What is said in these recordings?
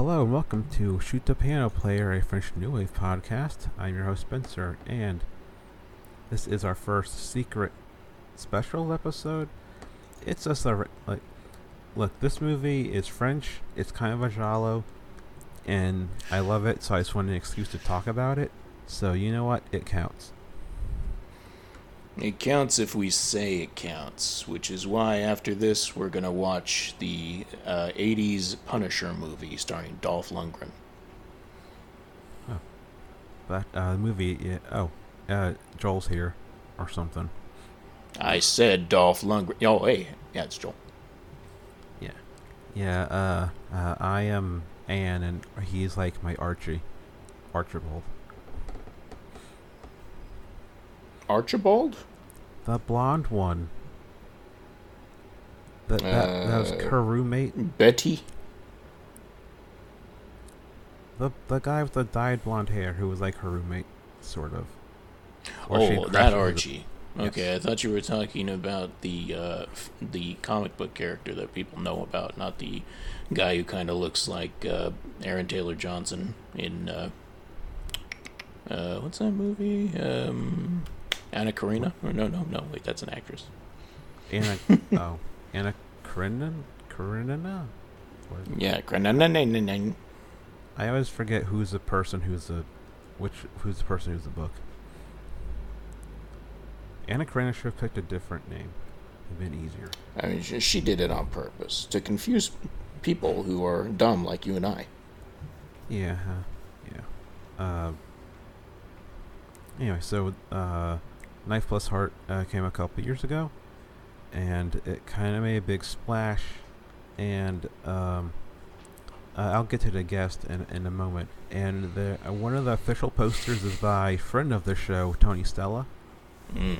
hello and welcome to Shoot the Piano Player, a French New Wave podcast. I'm your host Spencer, and this is our first secret special episode. It's just a like, look, this movie is French. It's kind of a giallo, and I love it. So I just wanted an excuse to talk about it. So you know what? It counts. It counts if we say it counts, which is why after this we're gonna watch the uh, '80s Punisher movie starring Dolph Lundgren. That uh, movie. Yeah, oh, uh, Joel's here, or something. I said Dolph Lundgren. Oh, hey, yeah, it's Joel. Yeah, yeah. Uh, uh, I am Anne, and he's like my Archie, Archibald. Archibald? The blonde one. That that, that was Uh, her roommate. Betty? The the guy with the dyed blonde hair who was like her roommate, sort of. Or Oh, that the- Archie. Okay, I thought you were talking about the uh, f- the comic book character that people know about, not the guy who kind of looks like uh, Aaron Taylor Johnson in uh, uh, what's that movie? Um, Anna Karina? Or no, no, no. Wait, that's an actress. Anna. oh, Anna Karenina. Karenina. Yeah, Karenina. I always forget who's the person who's the, which who's the person who's the book. Anna Karenina should have picked a different name. It'd been easier. I mean, she, she did it on purpose to confuse people who are dumb like you and I. Yeah, uh, yeah. Uh, anyway, so uh, Knife Plus Heart uh, came a couple years ago, and it kind of made a big splash. And um, uh, I'll get to the guest in, in a moment. And the uh, one of the official posters is by friend of the show, Tony Stella, Mm.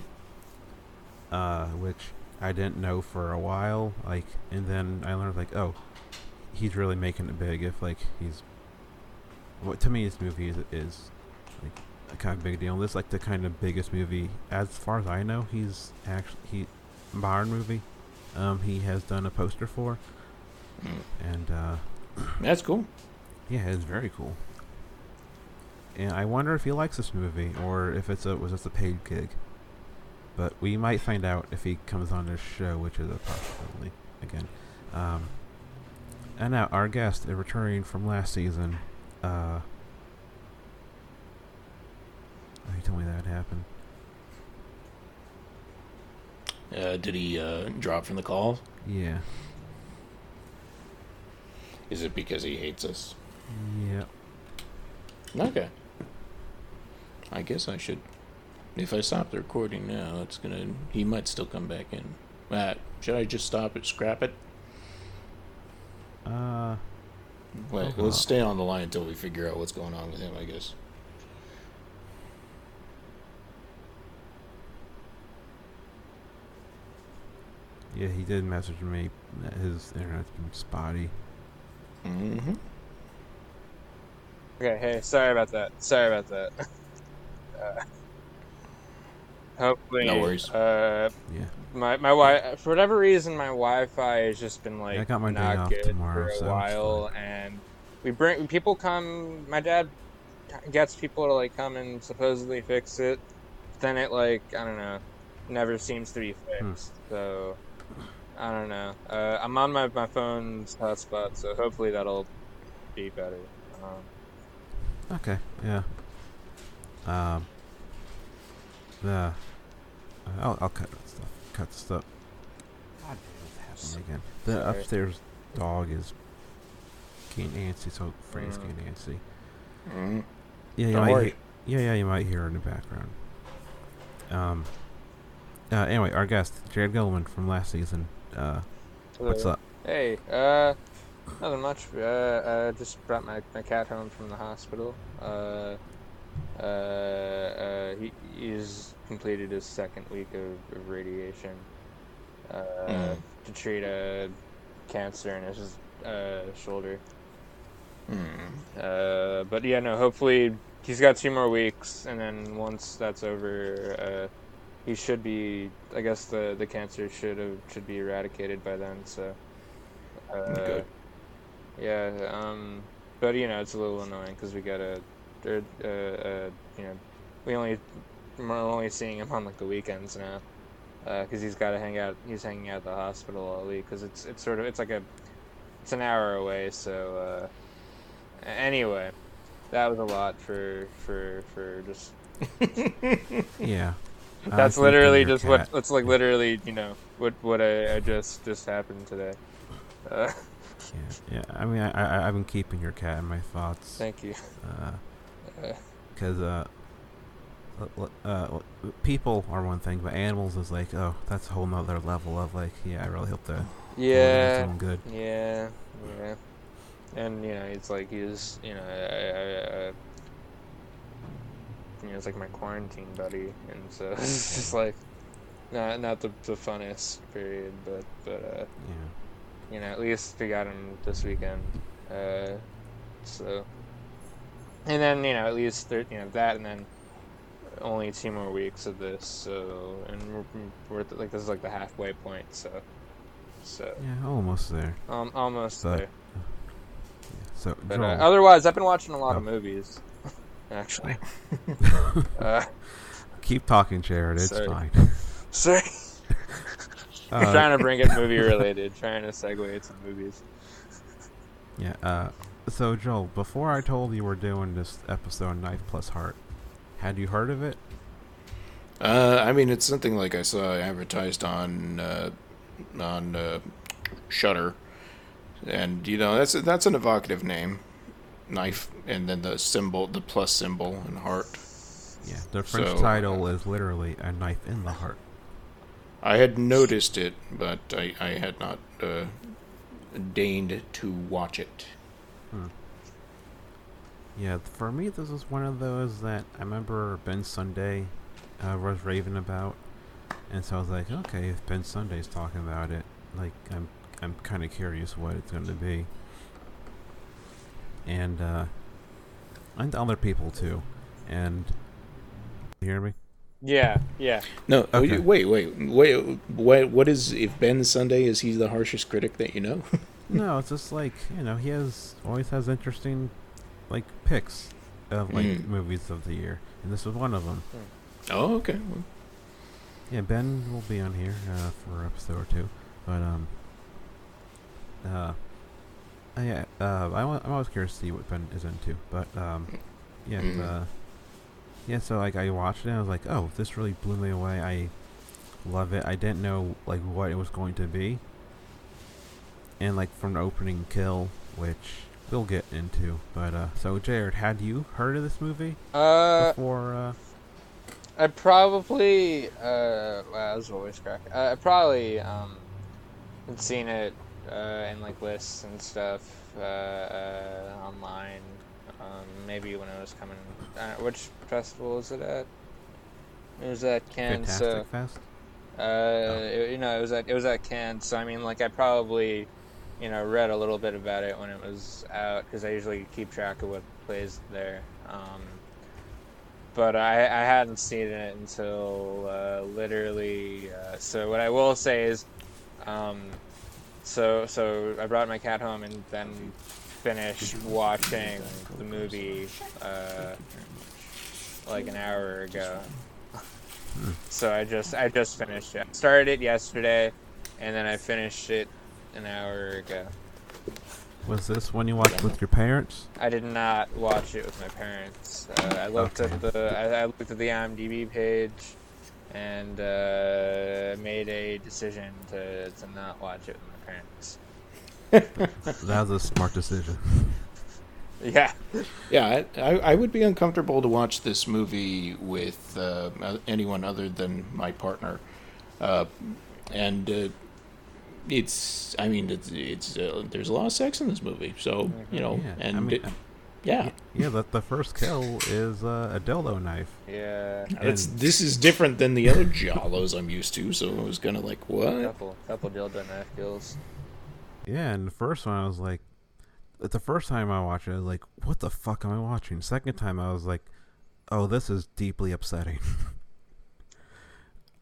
uh, which I didn't know for a while. Like, and then I learned like, oh, he's really making it big. If like he's what to me this movie is is like kind of big deal. This is like the kind of biggest movie as far as I know. He's actually he modern movie. Um, he has done a poster for, and uh, That's cool. yeah, it's very cool. And I wonder if he likes this movie or if it's a was this a paid gig. But we might find out if he comes on this show, which is a possibility again. Um, and now our guest, returning from last season, uh, oh, he told me that happened. Uh, did he uh, drop from the call? Yeah, Is it because he hates us? yeah. Okay. I guess I should. If I stop the recording now, it's gonna. He might still come back in. Uh, should I just stop it, scrap it? Uh, Wait, let's stay on the line until we figure out what's going on with him. I guess. Yeah, he did message me that his internet's been spotty. Mm-hmm. Okay, hey, sorry about that. Sorry about that. uh, hopefully, No worries. Uh, Yeah. my my wi for whatever reason my Wi-Fi has just been like I got my day not off good tomorrow, for a so it's while, and we bring people come. My dad gets people to like come and supposedly fix it. Then it like I don't know, never seems to be Hmm. fixed. So I don't know. Uh, I'm on my my phone's hotspot, so hopefully that'll be better. Um, Okay, yeah. Um. The. Uh, I'll, I'll cut that stuff. Cut the stuff. God damn, it's happening again. The Sorry. upstairs dog is getting antsy, so Freddie's Mm. getting antsy. Mm-hmm. Yeah, you Don't might. worry. He- yeah, yeah, you might hear her in the background. Um. Uh, anyway, our guest, Jared Gilman from last season. Uh, what's up? Hey, uh, nothing much. Uh, I just brought my, my cat home from the hospital. Uh, uh, uh, he, he's completed his second week of, of radiation, uh, Mm. to treat a cancer in his, uh, shoulder. Mm. Uh, but yeah, no, hopefully he's got two more weeks, and then once that's over, uh, he should be. I guess the the cancer should have should be eradicated by then. So. Uh, Good. Yeah. Um. but you know, it's a little annoying because we got a, uh, uh, you know, we only we're only seeing him on like the weekends now, because he's got to hang out. He's hanging out at the hospital all week because it's it's sort of it's like a it's an hour away. So uh, anyway, that was a lot for for for just. Yeah. Uh, That's literally just what. That's like literally you know what what I, I just just happened today. Uh, Yeah, yeah. I mean, I, I I've been keeping your cat in my thoughts. thank you. Uh, Uh, because uh, l- l- uh, people are one thing, but animals is like, oh, that's a whole nother level of like, yeah, I really hope that yeah. someone good. Yeah, yeah. And you know, it's like he's you know, I, I, I, you know, it's like my quarantine buddy, and so it's just like not not the the funnest period, but but uh, Yeah. you know, at least we got him this weekend. Uh, so, and then you know, at least there, you know that, and then only two more weeks of this. So, and we're, we're like this is like the halfway point. So, so Yeah, almost there. um, almost But- there. So, But uh, otherwise, I've been watching a lot of Oh. movies. Actually, uh, keep talking, Jared. It's sorry. fine. sorry, I'm Uh, trying to bring it movie related, trying to segue it to movies. Yeah. Uh, so Joel, before I told you we're doing this episode, Knife Plus Heart, had you heard of it? Uh, I mean, it's something like I saw advertised on uh, on uh, Shudder, and you know that's that's an evocative name, knife, and then the symbol, the plus symbol, and heart. Yeah. The French So- title is literally a knife in the heart. I had noticed it, but I, I had not uh, deigned to watch it. Yeah, for me, this is one of those that I remember Ben Sunday uh, was raving about, and so I was like, okay, if Ben Sunday's talking about it, like I'm I'm kind of curious what it's going to be, and uh, and other people too, and you hear me? Yeah, yeah. No, oh, Okay. you- wait, wait, wait. What, what is if Ben Sunday is he the harshest critic that you know? no, it's just like you know he has always has interesting like picks of like Mm. movies of the year, and this was one of them. oh, okay. Well, Yeah, Ben will be on here uh, for an episode or two, but um, uh, uh, yeah, uh, I, I'm always curious to see what Ben is into, but um, yeah, Mm. uh, yeah. So like, I watched it, and I was like, oh, this really blew me away. I love it. I didn't know like what it was going to be, and like from the opening kill, which we'll get into. But uh, so Jared, had you heard of this movie Uh, before? Uh, I probably uh, that was always crack. Uh, I probably um, had seen it uh, in like lists and stuff uh, uh, online. Um, maybe when it was coming. Uh, which festival was it at? It was at Cannes. Fantastic So, Fest. uh, it- you know, it was at it was at Cannes. So I mean, like I probably, you know, read a little bit about it when it was out because I usually keep track of what plays there. Um, but I, I hadn't seen it until uh, literally. Uh, so what I will say is, um, so so I brought my cat home and then finished watching the movie uh, like an hour ago. So I just I just finished it. Started it yesterday, and then I finished it an hour ago. Was this one you watched with your parents? I did not watch it with my parents. Uh, I looked Okay. at the I, I looked at the IMDb page, and uh, made a decision to, to not watch it with my parents. That was a smart decision. Yeah, Yeah, I, I, I would be uncomfortable to watch this movie with uh, anyone other than my partner, uh, and uh, it's I mean it's it's uh, there's a lot of sex in this movie, so you know, Yeah, I and mean, it- yeah, yeah. The, the first kill is uh, a dildo knife. yeah. That's, and- this is different than the other giallos I'm used to, so I was kind of like, what? Couple couple dildo knife kills. Yeah, and the first one I was like, the first time I watched it, I was like, what the fuck am I watching? Second time I was like, oh, this is deeply upsetting.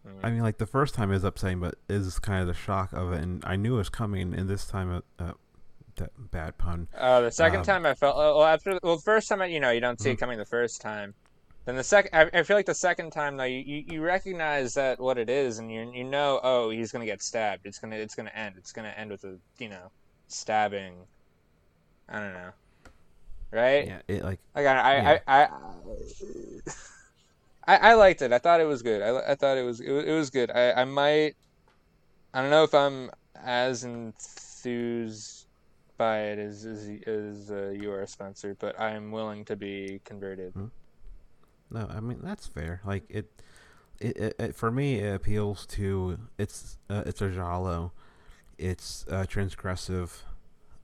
Mm. I mean, like the first time is upsetting, but is kind of the shock of it, and I knew it was coming. And this time, uh, uh, that bad pun. Uh, the second Um, time I felt well after well the first time I, you know you don't see it Mhm. coming the first time. Then the second I, I feel like the second time though you, you, recognize that what it is and you you know oh he's gonna get stabbed it's gonna it's gonna end it's gonna end with a you know stabbing. I don't know, right? Yeah, it like Like I Yeah. I, I, I I liked it. I thought it was good. I, I thought it was it, was- it was good. I, I might I don't know if I'm as enthused by it as as, as uh, you are, a Spencer, but I'm willing to be converted. No, I mean that's fair. Like it, it, it, it for me it appeals to it's uh, it's a giallo, it's uh, transgressive.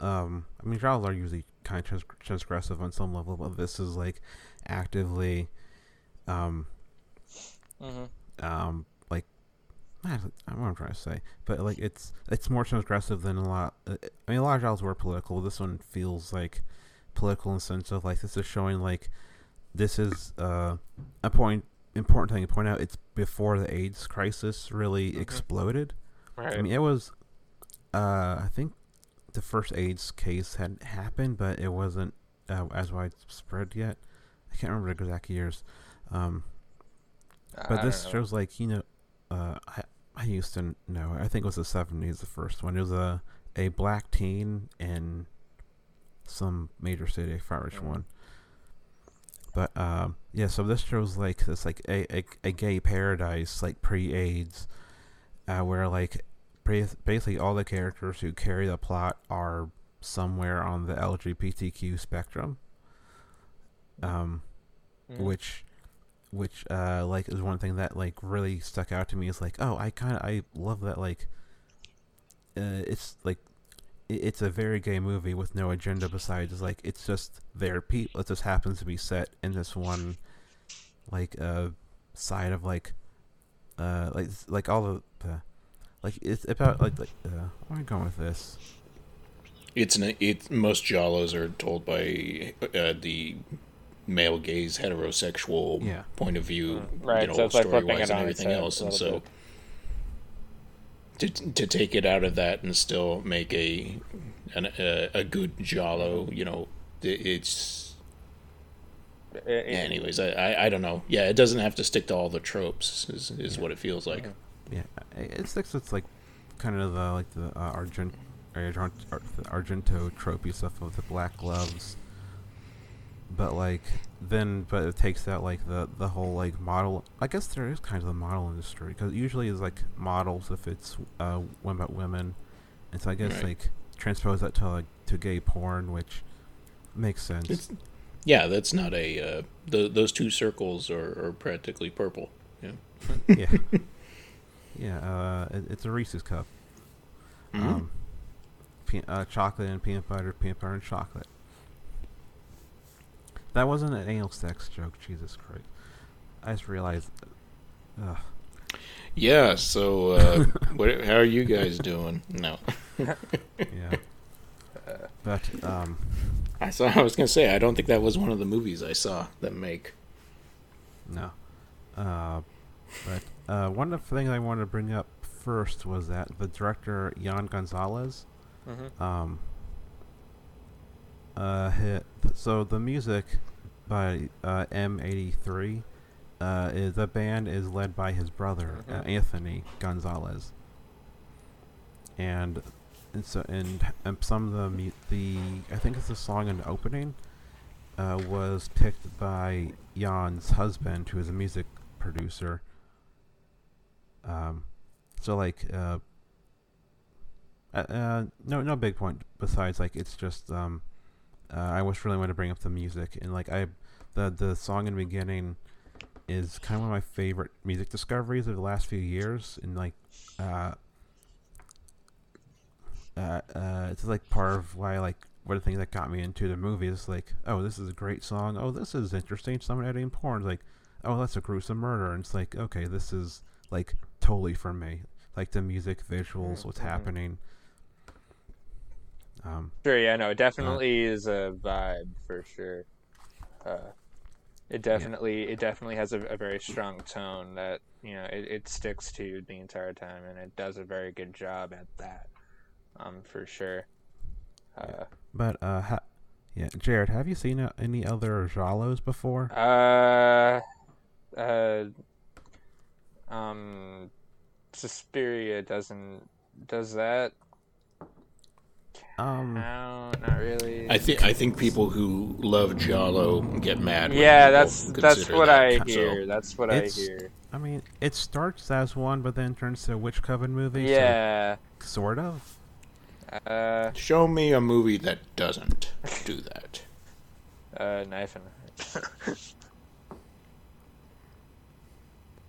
Um, I mean giallos are usually kind of trans- transgressive on some level, but this is like actively, um, Mm-hmm. um, I don't know what I'm trying to say, but like it's it's more transgressive than a lot. uh, I mean, a lot of giallos were political. This one feels like political in the sense of like this is showing like this is uh, a point important thing to point out. It's before the AIDS crisis really Mhm. exploded. Right. I mean, it was. Uh, I think the first AIDS case had happened, but it wasn't uh, as widespread yet. I can't remember the exact years. Um, but this shows like you know, uh, I I used to know. I think it was the seventies. The first one. It was a a black teen in some major city. I forgot which Mhm. one. But um, yeah. So this shows like this like a a, a gay paradise like pre-AIDS, uh, where like bas- basically all the characters who carry the plot are somewhere on the LGBTQ spectrum. Um, Mhm. which which uh like is one thing that like really stuck out to me is like oh i kind of i love that like uh it's like it's a very gay movie with no agenda besides like it's just their people it just happens to be set in this one like uh side of like uh like like all the, the like it's about like like uh where am i going with this It's an, it. Most giallos are told by uh, the male gaze heterosexual Yeah. point of view, Mm, right, you know, so it's like wise and everything else, and little so to to take it out of that and still make a an, a, a good giallo, you know, it's I- I- anyways. I, I I don't know. Yeah, it doesn't have to stick to all the tropes. Is is what it feels like. Yeah, I- it sticks with like kind of the like the uh, Argent, Argent, Ar- the Argento tropey stuff of the black gloves, but like then but it takes out like the the whole like model. I guess there is kind of the model industry because usually it's like models if it's uh women about women, and so I guess Right. like transpose that to like to gay porn, which makes sense. It's, yeah, that's not a. Uh, the, those two circles are, are practically purple. Yeah. yeah, yeah. Uh, it, it's a Reese's cup. Mhm. Um, pe- uh, chocolate and peanut butter, peanut butter and chocolate. That wasn't an anal sex joke. Jesus Christ! I just realized. Ugh. Yeah. So, uh, what? How are you guys doing? No, Yeah. But um, I saw. I was gonna say I don't think that was one of the movies I saw that make. no. Uh, but uh, one of the things I wanted to bring up first was that the director Yann Gonzalez. Mhm. Um. Uh, hit, so the music by uh, M83 uh, is the band is led by his brother uh, Mhm. Anthony Gonzalez, and and so and, and some of the the I think it's the song in the opening uh, was picked by Yann's husband, who is a music producer. Um, so like uh, uh, no no big point besides like it's just um, uh, I just really want to bring up the music and like I the the song in the beginning is kind of one of my favorite music discoveries of the last few years and like uh uh, uh it's like part of why like one of the things that got me into the movie is like oh this is a great song. Oh this is interesting. Someone adding porn like oh that's a gruesome murder. And it's like okay this is like totally for me. Like the music visuals what's Mhm. happening um Sure, yeah, no, it definitely is a vibe for sure. Uh, it definitely, it definitely has a, a very strong tone that you know it, it sticks to the entire time, and it does a very good job at that, um, for sure. Uh, But uh, ha- yeah, Jared, have you seen uh, any other giallos before? uh, uh, um, Suspiria doesn't does that Um, count? Not really. I think I think people who love Giallo get mad. yeah, people that's that's what that, I so- hear. That's what I hear. I mean, it starts as one, but then turns to a Witch Coven movie. so Yeah. sort of. Uh, Show me a movie that doesn't do that. uh, knife and.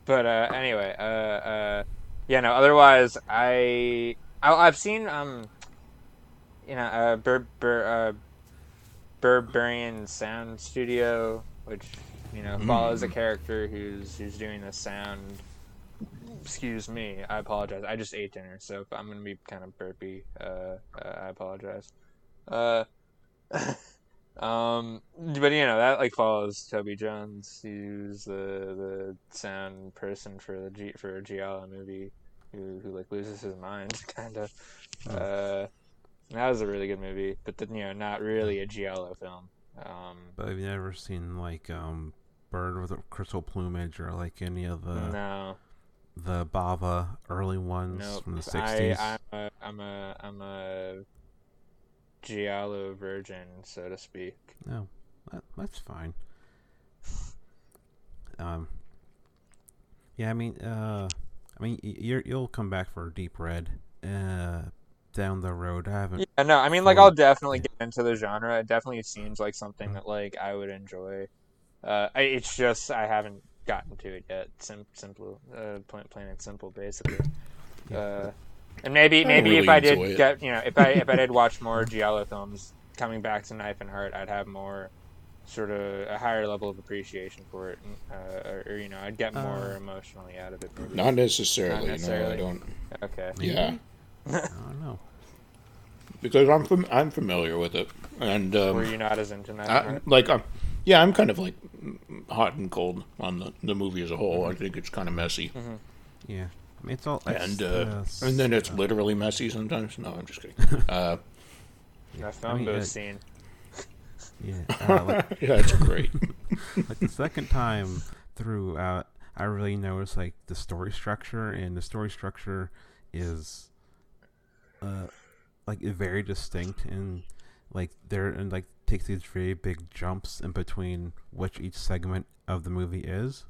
but uh, anyway, uh, uh, yeah, no. Otherwise, I, I I've seen um, you know, uh, Bur Bur uh, Berberian Sound Studio, which you know follows a character who's who's doing the sound. Excuse me, I apologize. I just ate dinner, so if I'm gonna be kind of burpy. Uh, uh, I apologize. Uh. Um, but you know that like follows Toby Jones, who's the the sound person for the G, for a Giallo movie, who who like loses his mind, kind of. Uh, that was a really good movie, but then you know not really a Giallo film. Um, But I've never seen like um, Bird with a Crystal Plumage or like any of the no, the Bava early ones no, from the sixties. I'm a I'm a I'm a Giallo virgin, so to speak. No, that, that's fine. Um, yeah, I mean, uh, I mean, you're, you'll come back for Deep Red, uh, down the road. I haven't. Yeah, no, I mean, like, I'll definitely get into the genre. It definitely seems like something that, like, I would enjoy. Uh, I, it's just I haven't gotten to it yet. Sim- simple, uh, plain, plain and simple, basically. Uh, and maybe, maybe really if I did it. get, you know, if I if I did watch more Giallo films, coming back to Knife and Heart, I'd have more sort of a higher level of appreciation for it, uh, or, or you know, I'd get more Uh, emotionally out of it. Maybe. Not necessarily. Not necessarily. No, I don't. Okay. Yeah, I don't know. because I'm fam- I'm familiar with it, and um, Were you not as into Knife and I, Heart? like I'm, yeah, I'm kind of like hot and cold on the, the movie as a whole. I think it's kind of messy, Yeah, I mean, it's all. It's, and uh, s- and then it's literally messy sometimes. No, I'm just kidding. Uh, That phone mean, booth uh, scene. yeah, uh, like, yeah, it's great. like the second time through, uh, I really noticed like the story structure, and the story structure is, uh, like very distinct, and like there and like takes these very big jumps in between which each segment of the movie is.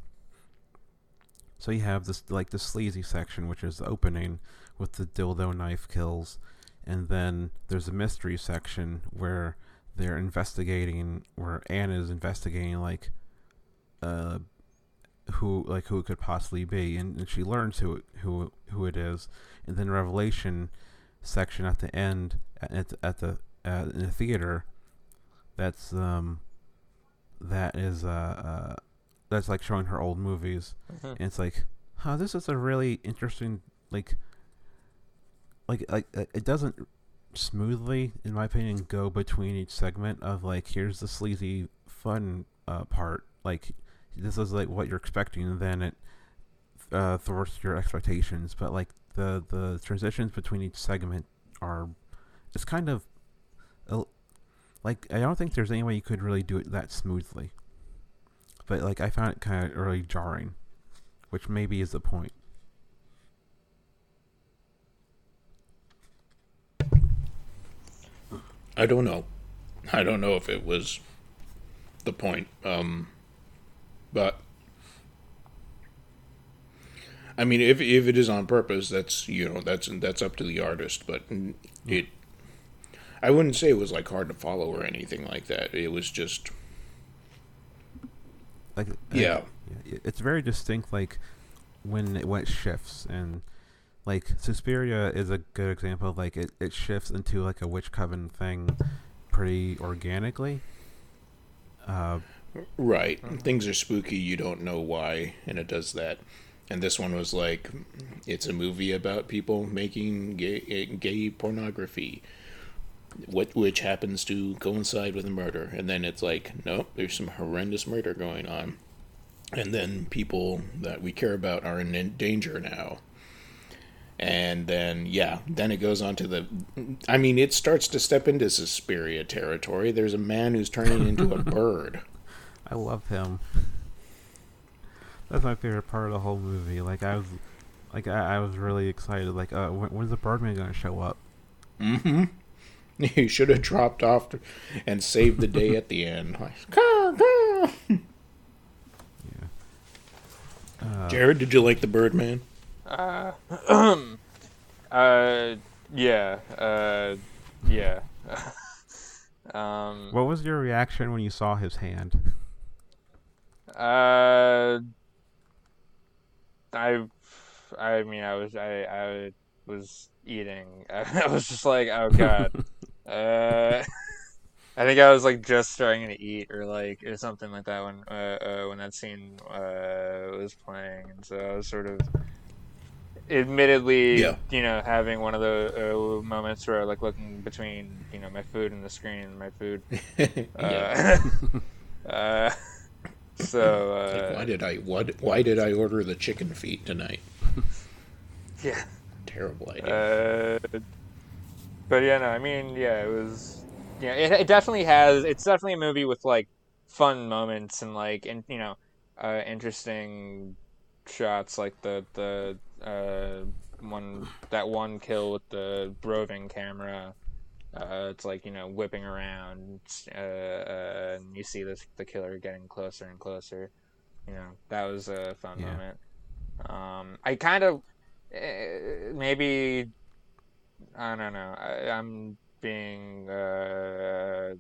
So you have this like the sleazy section, which is the opening with the dildo knife kills, and then there's a mystery section where they're investigating, where Anne is investigating like, uh, who like who it could possibly be, and, and she learns who it, who who it is, and then Revelation section at the end at at the uh, in the theater. That's um, that is uh, uh that's like showing her old movies, Mhm. and it's like, huh, this is a really interesting like. Like, like it doesn't smoothly, in my opinion, go between each segment of like, here's the sleazy fun uh, part, like this is like what you're expecting, and then it uh, thwarts your expectations. But like the the transitions between each segment are, it's kind of, like I don't think there's any way you could really do it that smoothly. But like I found it kind of really jarring, which maybe is the point. I don't know. I don't know if it was the point. Um, but I mean, if if it is on purpose, that's you know that's that's up to the artist. But it, I wouldn't say it was like hard to follow or anything like that. It was just Like Yeah. yeah, it's very distinct. Like when it when it shifts and like Suspiria is a good example of like it, it shifts into like a witch coven thing pretty organically. Uh, right. Things are spooky. You don't know why, and it does that. And this one was like, it's a movie about people making gay, gay pornography, what which happens to coincide with a murder. And then it's like, nope, there's some horrendous murder going on, and then people that we care about are in danger now. and then yeah, then it goes on to the. I mean, it starts to step into Suspiria territory. There's a man who's turning into a bird. I love him. That's my favorite part of the whole movie. Like I was, like I, I was really excited. Like, uh, when, when's the Birdman gonna show up? Mm-hmm. You should have dropped off and saved the day at the end. Like, caw, caw. Yeah. Uh, Jared, did you like the Birdman? Uh, uh, yeah, uh, yeah. um, what was your reaction when you saw his hand? uh, I, I mean, I was, I, I was eating. I was just like, oh god. uh, I think I was like just starting to eat or like or something like that when uh, uh when that scene uh was playing, and so I was sort of admittedly, Yeah. you know, having one of the uh, moments where I like looking between, you know, my food and the screen and my food. yeah. Uh, uh, so Like, uh, why did I what? Why did I order the chicken feet tonight? yeah. Terrible idea. Uh, but yeah, no, I mean, yeah, it was. Yeah, it, it definitely has. It's definitely a movie with like fun moments and like and you know, uh, interesting shots like the the uh one that one kill with the roving camera. Uh, it's like you know whipping around, uh, uh, and you see this the killer getting closer and closer. You know that was a fun Yeah. moment. Um, I kind of eh, maybe I don't know. I, I'm being uh,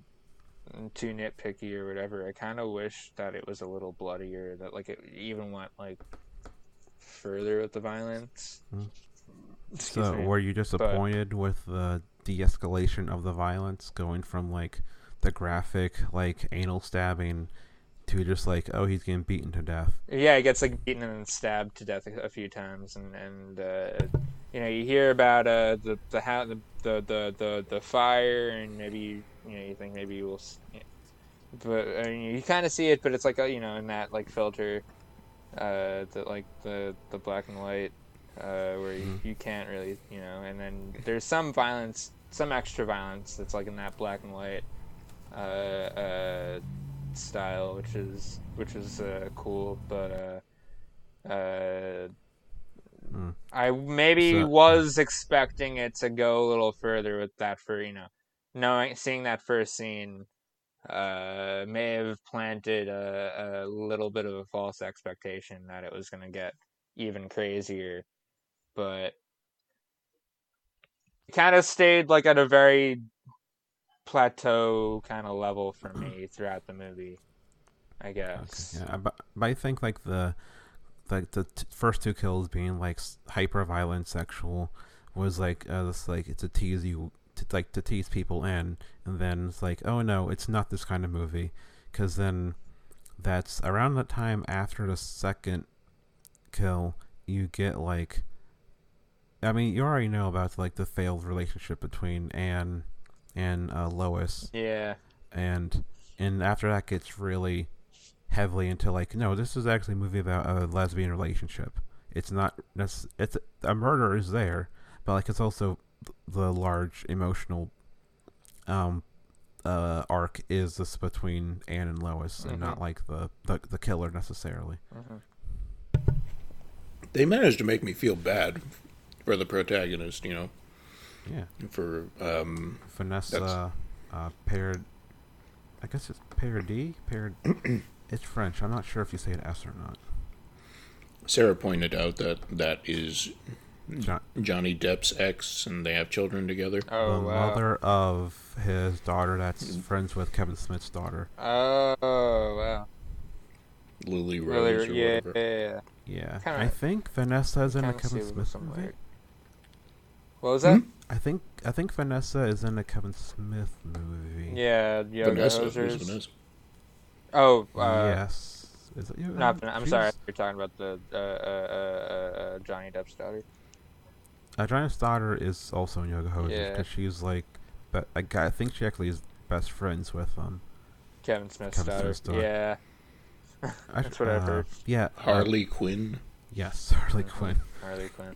too nitpicky or whatever. I kind of wish that it was a little bloodier. That like it even went like further with the violence. Hmm. So, me. were you disappointed with the de-escalation of the violence, going from like the graphic, like anal stabbing, to just like, oh, he's getting beaten to death? Yeah, he gets like beaten and stabbed to death a, few times, and and uh, you know you hear about uh the the the, the the the the fire, and maybe you know you think maybe we'll, but I mean, you kind of see it, but it's like uh, you know in that like filter, uh, the like the the black and white, uh, where you, Mhm. you can't really you know, and then there's some violence, some extra violence that's like in that black and white, uh, uh style, which is which is uh, cool, but uh, uh, Hmm. I maybe So- was expecting it to go a little further with that for you know, knowing seeing that first scene, uh, may have planted a, a little bit of a false expectation that it was gonna get even crazier, but it kind of stayed like at a very plateau kind of level for me throughout the movie. I guess. Yeah, but, but I think like the like the t- first two kills being like hyper violent, sexual, was like uh, this like it's a tease you to like to tease people in, and then it's like oh no, it's not this kind of movie, because then that's around the time after the second kill you get like. I mean, you already know about like the failed relationship between Anne and uh, Lois, Yeah. and and after that gets really heavily into like no this is actually a movie about a lesbian relationship it's not nec- it's a murder is there but like it's also the large emotional um uh arc is this between Anne and Lois and not Mhm. like the, the the killer necessarily hmm they managed to make me feel bad for the protagonist. You know, yeah for um, Vanessa uh Parid I guess it's Paradis Parid it's French I'm not sure if you say it S or not Sarah pointed out that that is Jo- Johnny Depp's ex, and they have children together. Oh the wow. mother of his daughter that's friends with Kevin Smith's daughter. Oh wow. Lily Really? Rose or Yeah. whatever. yeah. Yeah. Kinda- I think Vanessa is in a Kinda see Kevin it Smith some movie. Weird- What was that? Hmm? I think I think Vanessa is in a Kevin Smith movie. Yeah, Yoga Vanessa, who's Hosers. Vanessa? Oh, uh, yes. Is it, not. Van- I'm sorry, you're talking about the uh, uh, uh, uh, Johnny Depp's daughter. Uh, Johnny's daughter is also in Yoga Hosers Yeah. because she's like, but I, I think she actually is best friends with um. Kevin Smith's Kevin daughter. Smith's daughter. Yeah. That's sh- what I've uh, heard. Yeah. uh, Harley Quinn. yes, Harley Mhm. Quinn. Harley Quinn.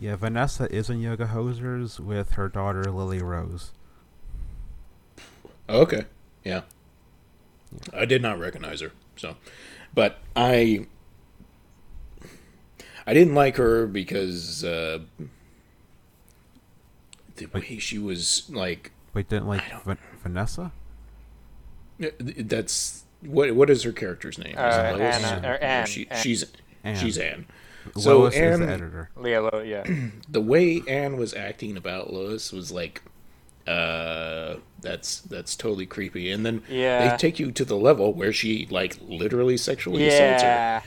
Yeah, Vanessa is in Yoga Hosers with her daughter Lily Rose. Okay. Yeah. I did not recognize her. So, but I I didn't like her because uh the way she was like Wait, didn't like I Va- Vanessa? that's what what is her character's name? Uh, Lois? Anna, or Or Anne, she, Anne. she's Anne. she's Anne. So Lois is Anne- the editor. Leah, Lo- yeah. the way Anne was acting about Lois was like, uh, that's that's totally creepy. And then Yeah. they take you to the level where she like literally sexually assaults her.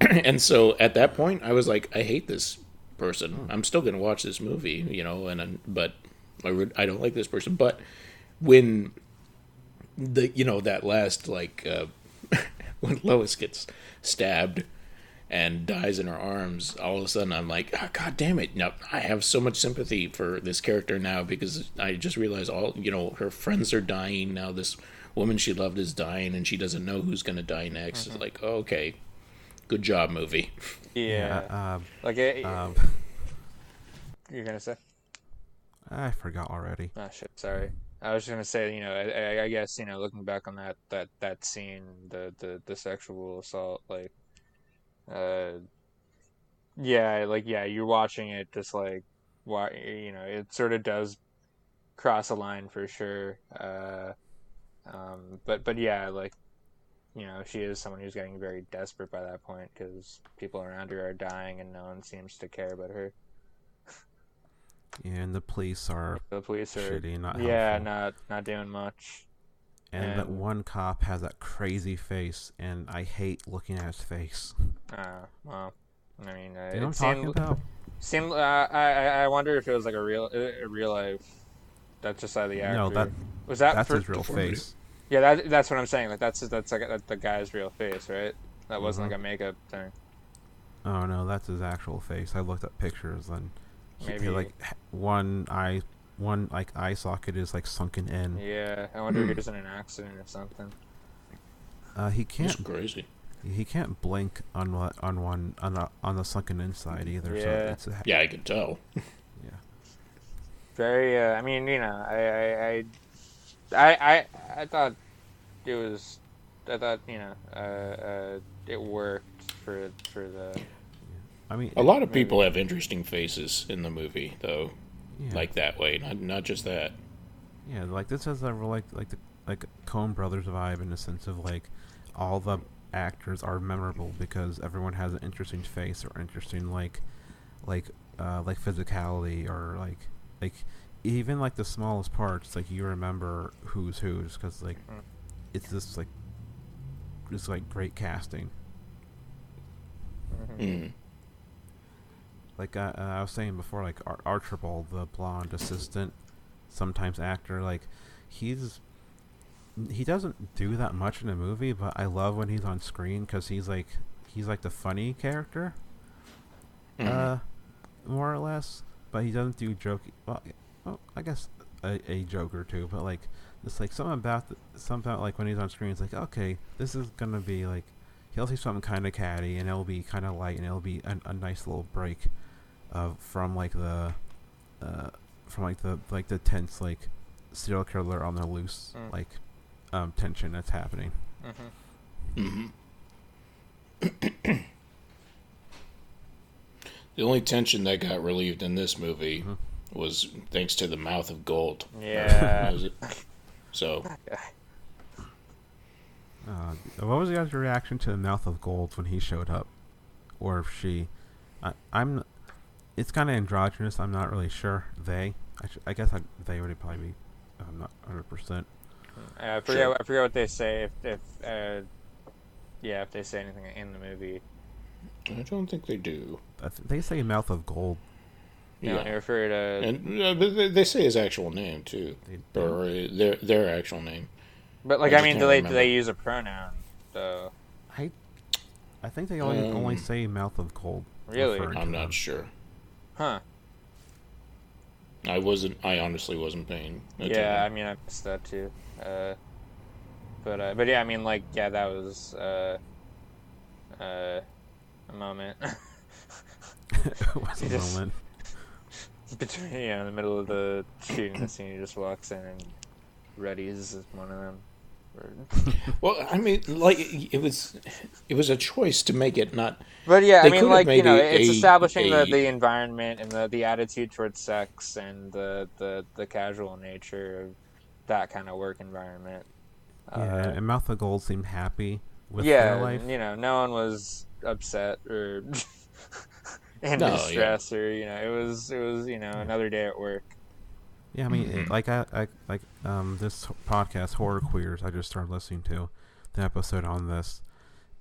And so at that point, I was like, I hate this person. I'm still gonna watch this movie, you know, and but I would- I don't like this person. But when the you know that last like uh, when Lois gets stabbed and dies in her arms, all of a sudden I'm like, oh, God damn it! Now I have so much sympathy for this character now because I just realized all you know her friends are dying now. This woman she loved is dying, and she doesn't know who's gonna die next. It's mm-hmm. like, oh, okay, good job, movie. Yeah. Uh, like, it, um, you're gonna say? I forgot already. Oh shit, sorry. I was gonna say, you know, I, I, I guess, you know, looking back on that, that, that scene, the, the, the sexual assault, like, uh, yeah, like, yeah, you're watching it just like, why, you know, it sort of does cross a line for sure. Uh, um, but, but yeah, like, you know, she is someone who's getting very desperate by that point because people around her are dying and no one seems to care about her. And the police are The police are, shitty, not yeah, helpful. not, not doing much. And that one cop has that crazy face, and I hate looking at his face. Uh, well, I mean, uh, You know it what I'm talking seemed, about? seemed uh, I, I, I wonder if it was like a real, a real life. That's just how the actor. No, that was that. that's for, his real face. Yeah, that, that's what I'm saying. Like that's that's like that's the guy's real face, right? That wasn't Mhm. like a makeup thing. Oh no, that's his actual face. I looked up pictures and he, he, Maybe- like one eye, one like eye socket is like sunken in. Yeah, I wonder if he was in an accident or something. Uh, he can't crazy. he can't blink on what on one on the on the sunken inside either. So Yeah. it's a, Yeah, I can tell. yeah. Very. Uh, I mean, you know, I, I, I, I, I, I thought it was. I thought you know, uh, uh, it worked for for the. I mean, A lot of Maybe. people have interesting faces in the movie, though, yeah, like that way. Not not just that. yeah, like this has a real, like like the like Coen Brothers vibe in the sense of like all the actors are memorable because everyone has an interesting face or interesting like like uh like physicality or like like even like the smallest parts like you remember who's who's because like Mhm. it's just like it's like great casting Mhm. Mm. Like uh, uh, I was saying before, like Ar- Archibald, the blonde assistant, sometimes actor, like he's he doesn't do that much in the movie, but I love when he's on screen because he's like he's like the funny character, Mhm. uh, more or less. But he doesn't do joke. Well, well I guess a, a joke or two, but like it's like something about the, something about like when he's on screen, it's like okay, this is gonna be like he'll say something kind of catty and it'll be kind of light and it'll be a, a nice little break uh, from like the uh, from like the like the tense like serial killer on the loose Mm. like um, tension that's happening. Mhm. hmm the only tension that got relieved in this movie Mhm. was thanks to the mouth of gold. Yeah. So Uh, what was your guys' reaction to the mouth of gold when he showed up, or if she? I, I'm. It's kind of androgynous. I'm not really sure. They. I, sh- I guess I, they would probably be. I'm not 100. percent Uh, I forget. Sure. I forget what they say. If, if uh, yeah, if they say anything in the movie, I don't think they do. They say mouth of gold. you know, Yeah, they refer to. and uh, they- they say his actual name too, They or uh, their their actual name. but like, I I, mean, do they do they use a pronoun? So I. I think they only only Um, say mouth of gold. Really? I'm them. not sure. Huh? I wasn't. I honestly wasn't paying. attention. Yeah, I mean, I missed that too. Uh, but uh, but yeah, I mean, like, yeah, that was uh, uh, a moment. it was a Just- moment. between you know in the middle of the shooting scene, he just walks in and readies one of them. Or- Well, I mean, like it was, it was a choice to make it not. But yeah, I mean, like you know, a- it's establishing the, a- the environment and the, the attitude towards sex and the, the, the casual nature of that kind of work environment. Yeah, Uh, and Mouth of Gold seemed happy with yeah, their life. you know, no one was upset or in No, yeah. distress or you know, it was it was you know another day at work. Yeah, I mean, Mhm. it, like I, I like um this podcast, Horror Queers. I just started listening to the episode on this,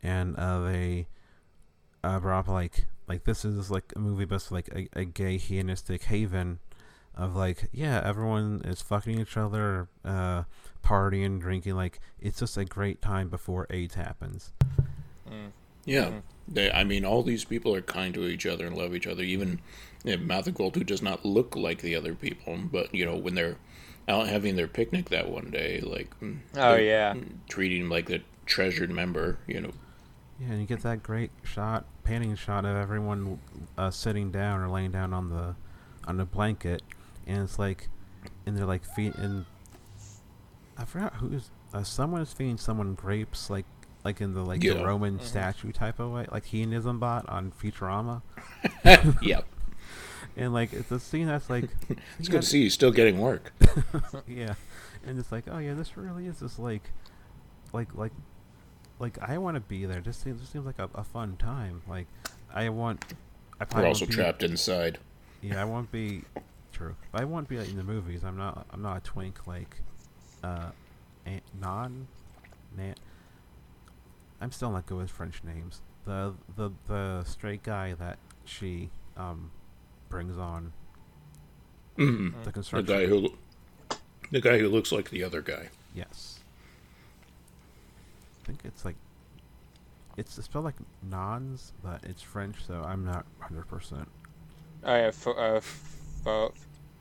and uh, they uh, brought up like like this is like a movie, but like a, a gay hedonistic haven of like yeah, everyone is fucking each other, uh, partying, drinking. Like it's just a great time before AIDS happens. Mm. Yeah, Mhm. they. I mean, all these people are kind to each other and love each other. Even you know, Gold, who does not look like the other people, but you know, when they're out having their picnic that one day, like mm, Oh yeah, treating him like a treasured member. You know, Yeah, and you get that great shot, panning shot of everyone uh, sitting down or laying down on the on the blanket, and it's like, and they're like feed and I forgot who's uh, someone is feeding someone grapes, like like in the like Yeah. the Roman Mhm. statue type of way, like hedonism bot on Futurama, yeah, and like it's a scene that's like, it's good to see you still getting work. yeah, and it's like, oh yeah, this really is just like, like like, like I want to be there. This seems this seems like a, a fun time. Like I want. I We're probably also be- trapped inside. Yeah, I won't be true. I won't be like in the movies. I'm not. I'm not a twink like, uh, non, na- I'm still not good with French names. The the the straight guy that she um brings on Mm. the The construction. guy who, the guy who looks like the other guy. Yes. I think it's like. It's spelled like nons, but it's French, so I'm not hundred percent. oh yeah, fo- uh, fo-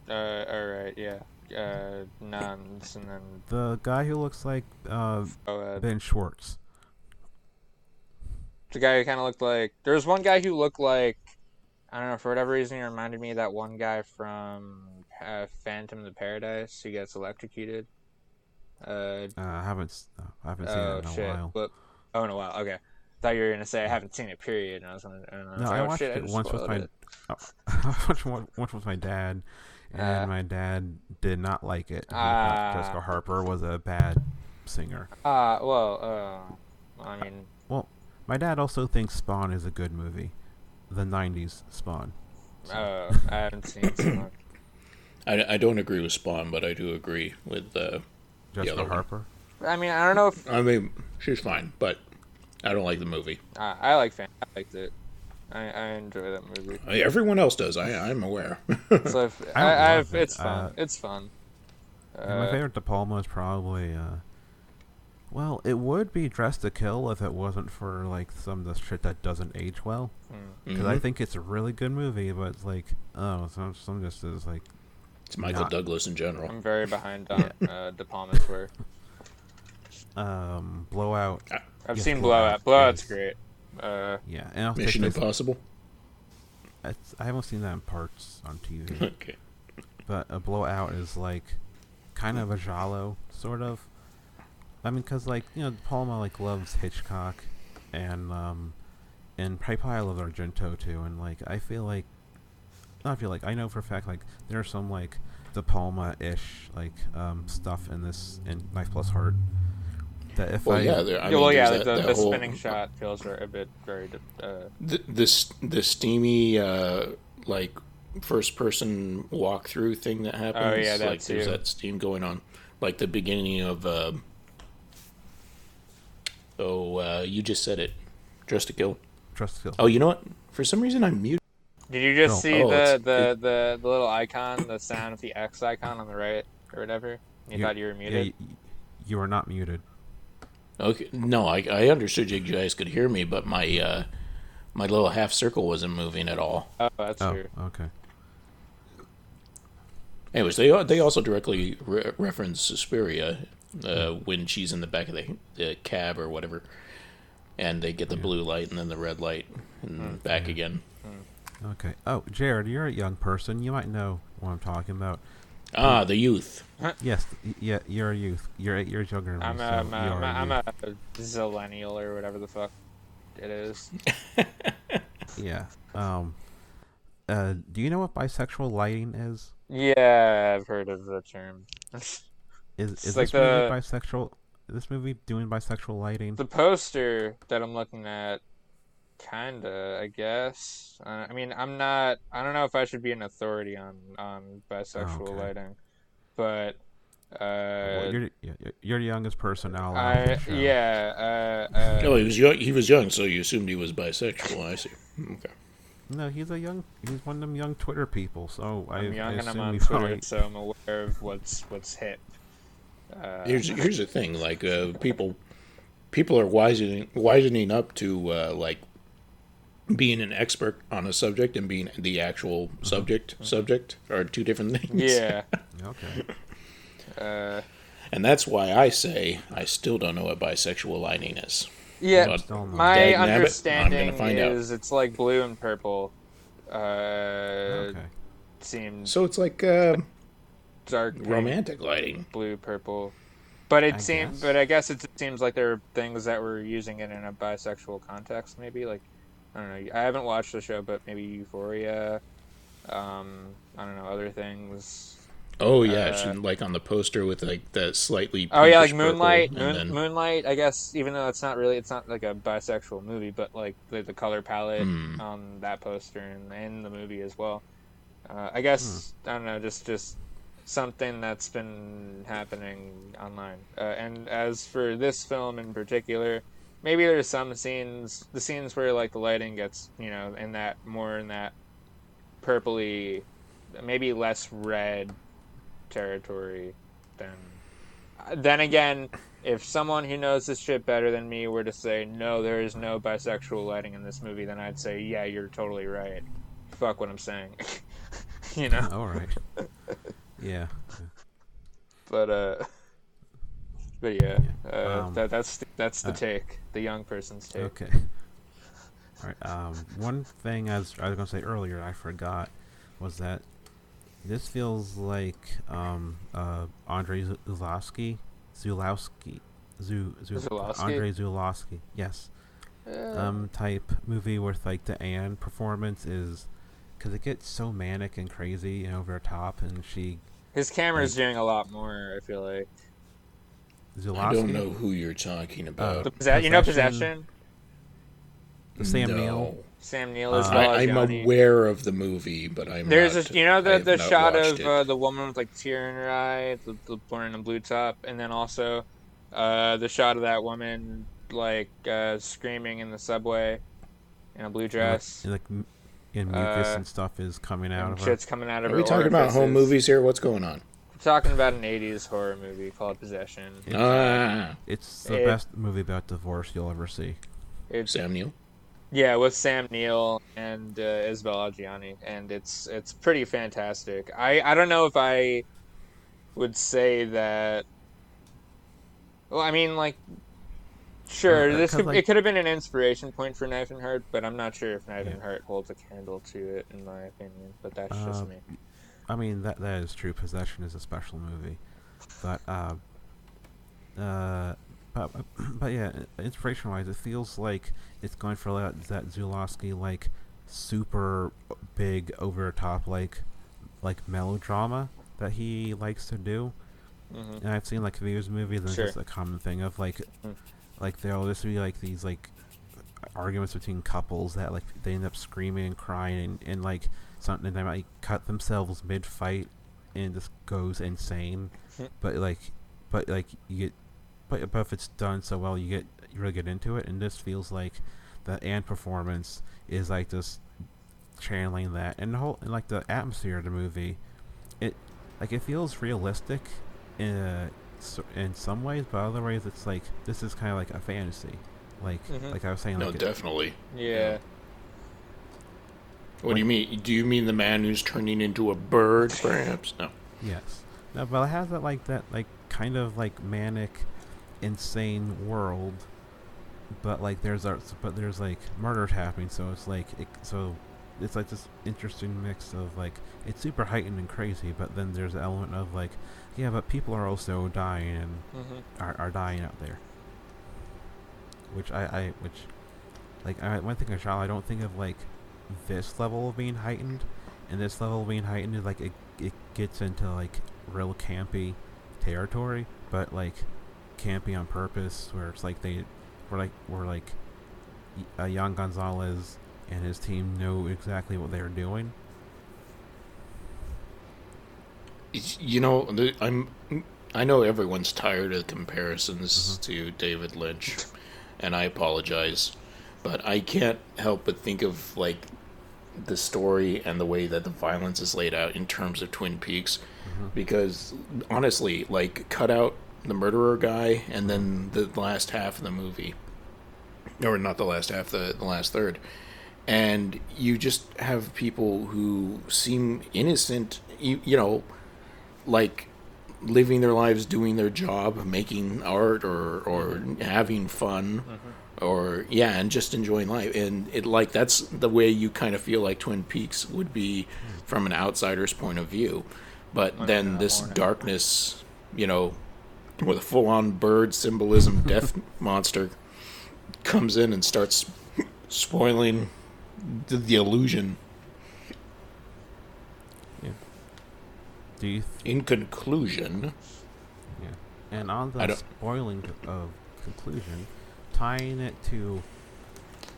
uh, all right, yeah, uh, nuns and then The guy who looks like uh, oh, uh, Ben Schwartz. the guy who kind of looked like there was one guy who looked like I don't know for whatever reason he reminded me of that one guy from uh, Phantom of the Paradise who gets electrocuted. Uh, Uh, I haven't. uh, I haven't seen oh it in a shit! while. But, oh, in a while. Okay, I thought you were gonna say I haven't seen it. Period. And I was gonna. And I was No, like, I oh, watched shit, it just once with my it. I watched one once with my dad, and Uh, my dad did not like it. Ah. Jessica Harper was a bad singer. Ah, well, uh, I mean, well, My dad also thinks Spawn is a good movie, the '90s Spawn. So- uh, I haven't seen Spawn. I, I don't agree with Spawn, but I do agree with. Uh, Jessica other one. Harper. I mean, I don't know if I mean, she's fine, but I don't like the movie. uh, I like Fan. I liked it. I, I enjoy that movie. I- Everyone else does. I, I'm aware. So if, I I, I, love it. it's fun. Uh, it's fun. And my Uh, favorite De Palma is probably. Uh, well, it would be Dress to Kill if it wasn't for like some of the shit that doesn't age well. hmm. Because I think it's a really good movie, but it's like, oh, some some just is like it's Michael not- Douglas in general. I'm very behind on uh, De Palma's work. um blowout. I've Yes, seen Blowout Blowout. Blowout's is- great. Uh, Yeah, and I'll take Mission this- Impossible. It's, I haven't seen that in parts on TV, Okay. but a blowout is like kind of a giallo sort of. I mean, cause like you know, Palma like loves Hitchcock, and um, and probably probably loves Argento too, and like I feel like, not feel like I know for a fact like there's some like De Palma ish like um stuff in this in Knife Plus Heart. That if Well, I yeah, there, I yeah, mean, well, yeah, that, the, that the whole, spinning shot feels ver- a bit very. de- Uh, The, this the steamy uh, like first person walkthrough thing that happens. Oh, yeah, that like there's that steam going on, like the beginning of. Uh, oh, uh, you just said it. Dress to kill. Trust Kill. Oh, you know what? For some reason, I'm muted. did you just Oh. see Oh, the, it's- the, the, the little icon, the sound of the X icon on the right or whatever? You, You- thought you were muted. y- you are not muted. Okay, no, I, I understood you guys could hear me, but my uh, my little half circle wasn't moving at all. Oh, that's Oh, true. okay. Anyways, they they also directly re- reference Suspiria uh, when she's in the back of the, the cab or whatever, and they get the Yeah. blue light and then the red light and back again. Okay. Oh, Jared, you're a young person. You might know what I'm talking about. Ah, the youth. Yes, yeah, you're a youth. You're eight years younger than me. I'm so a, I'm, a, you are I'm, a a, I'm a zillennial or whatever the fuck it is. Yeah. Um. Uh. Do you know what bisexual lighting is? Yeah, I've heard of the term. Is It's is like this movie the- bisexual? Is this movie doing bisexual lighting? the poster that I'm looking at, kinda, I guess. Uh, I mean, I'm not. I don't know if I should be an authority on on bisexual okay. lighting, but uh, well, you're, you're you're the youngest person out loud. I yeah. Uh, uh, Oh, he was young. He was young, so you assumed he was bisexual. I see. Okay. No, he's a young. He's one of them young Twitter people. So I, I'm young I and I'm on Twitter, probably- so I'm aware of what's what's hip. Uh, Here's here's the thing. Like uh, people, people are wisening wisening up to uh, like being an expert on a subject and being the actual subject subject are two different things. yeah. Okay. Uh, And that's why I say I still don't know what bisexual lighting is. yeah. But My Dag nabbit, I'm gonna understanding find out. is it's like blue and purple. Uh, okay. seems So it's like uh, dark pink, romantic lighting. blue, purple. But it seems, but I guess it seems like there are things that were using it in a bisexual context. Maybe like I don't know. I haven't watched the show, but maybe Euphoria. Um, I don't know other things. Oh yeah, Uh, like on the poster with like the slightly. Oh yeah, like Moonlight. Moon, then- Moonlight. I guess even though it's not really, it's not like a bisexual movie, but like the, the color palette Hmm. on that poster and in the movie as well. Uh, I guess I don't know, just just something that's been happening online. Uh, and as for this film in particular, maybe there's some scenes, the scenes where like the lighting gets, you know, in that more in that purpley, maybe less red territory than. Then again, if someone who knows this shit better than me were to say no, there is no bisexual lighting in this movie, then I'd say yeah, you're totally right. Fuck what I'm saying. you know. All right. Yeah. but uh but yeah, uh, Um, that that's that's the uh, take the young person's take Okay. All right. Um, one thing I was, I was gonna say earlier I forgot was that this feels like um uh Andre Zulawski, Zulawski, Zu, Zu Zulawski? Andre Zulawski. Yes. Uh, Um, type movie with like the Anne performance is because it gets so manic and crazy and over the top, and she his camera's like- doing a lot more i feel like Zulawski. I don't know who you're talking about. the possess- you know Possession. possession The Sam no. Neill. sam neill is Uh, I, I'm aware of the movie, but I'm there's not, a you know the the shot of uh, the woman with like tear in her eye the, the born in a blue top and then also uh the shot of that woman like uh screaming in the subway in a blue dress and, like m- and mucus Uh, and stuff is coming out and of her. shit's coming out of Are her we talking about home movies here? What's going on? We're talking about an 80s horror movie called Possession. It's, Ah, it's the it- best movie about divorce you'll ever see. It's Sam Neill. yeah, with Sam Neill and uh, Isabelle Adjani, and it's it's pretty fantastic. I I don't know if I would say that. Well, I mean, like, sure, this could, like- it could have been an inspiration point for Knife and Heart, but I'm not sure if Knife Yeah. and Heart holds a candle to it, in my opinion. But that's Uh, just me. I mean that that is true. Possession is a special movie, but uh, uh, but but yeah, inspiration wise, it feels like it's going for that that Zulawski like super big over top like like melodrama that he likes to do. hmm And I've seen like videos, movies, and Sure. it's just a common thing of like, Mm. Like there'll just be like these like arguments between couples that like they end up screaming and crying and, and like something they might cut themselves mid fight and just goes insane. But like, but like you get, but but if it's done so well, you get you really get into it. And this feels like the and performance is like just channeling that and the whole and like the atmosphere of the movie. It like it feels realistic in uh, in some ways, but other ways it's like this is kind of like a fantasy. Like Mhm. like I was saying, No, like it- definitely. Yeah. What do you mean? Do you mean the man who's turning into a bird, perhaps? No. yes, no, but it has that like that like kind of like manic, insane world, but like there's a but there's like murders happening, so it's like it, so it's like this interesting mix of like it's super heightened and crazy, but then there's an element of like, yeah, but people are also dying and Mm-hmm. are, are dying out there. Which I, I which like I when I think of I don't think of like this level of being heightened, and this level of being heightened is like it it gets into like real campy territory, but like campy on purpose, where it's like they were like were like uh, Yann Gonzalez and his team know exactly what they're doing. It's- You know, I'm. I know everyone's tired of comparisons Mhm. to David Lynch, and I apologize, but I can't help but think of like the story and the way that the violence is laid out in terms of Twin Peaks, Mhm. because honestly, like cut out the murderer guy and then the last half of the movie, or not the last half, the, the last third, and you just have people who seem innocent, you, you know, like living their lives doing their job making art or or having fun or yeah and just enjoying life. And it like that's the way you kind of feel like twin peaks would be from an outsider's point of view. But then this morning. darkness you know with a full-on bird symbolism death monster comes in and starts spoiling the, the illusion Do you in conclusion Yeah. And on the spoiling of conclusion, tying it to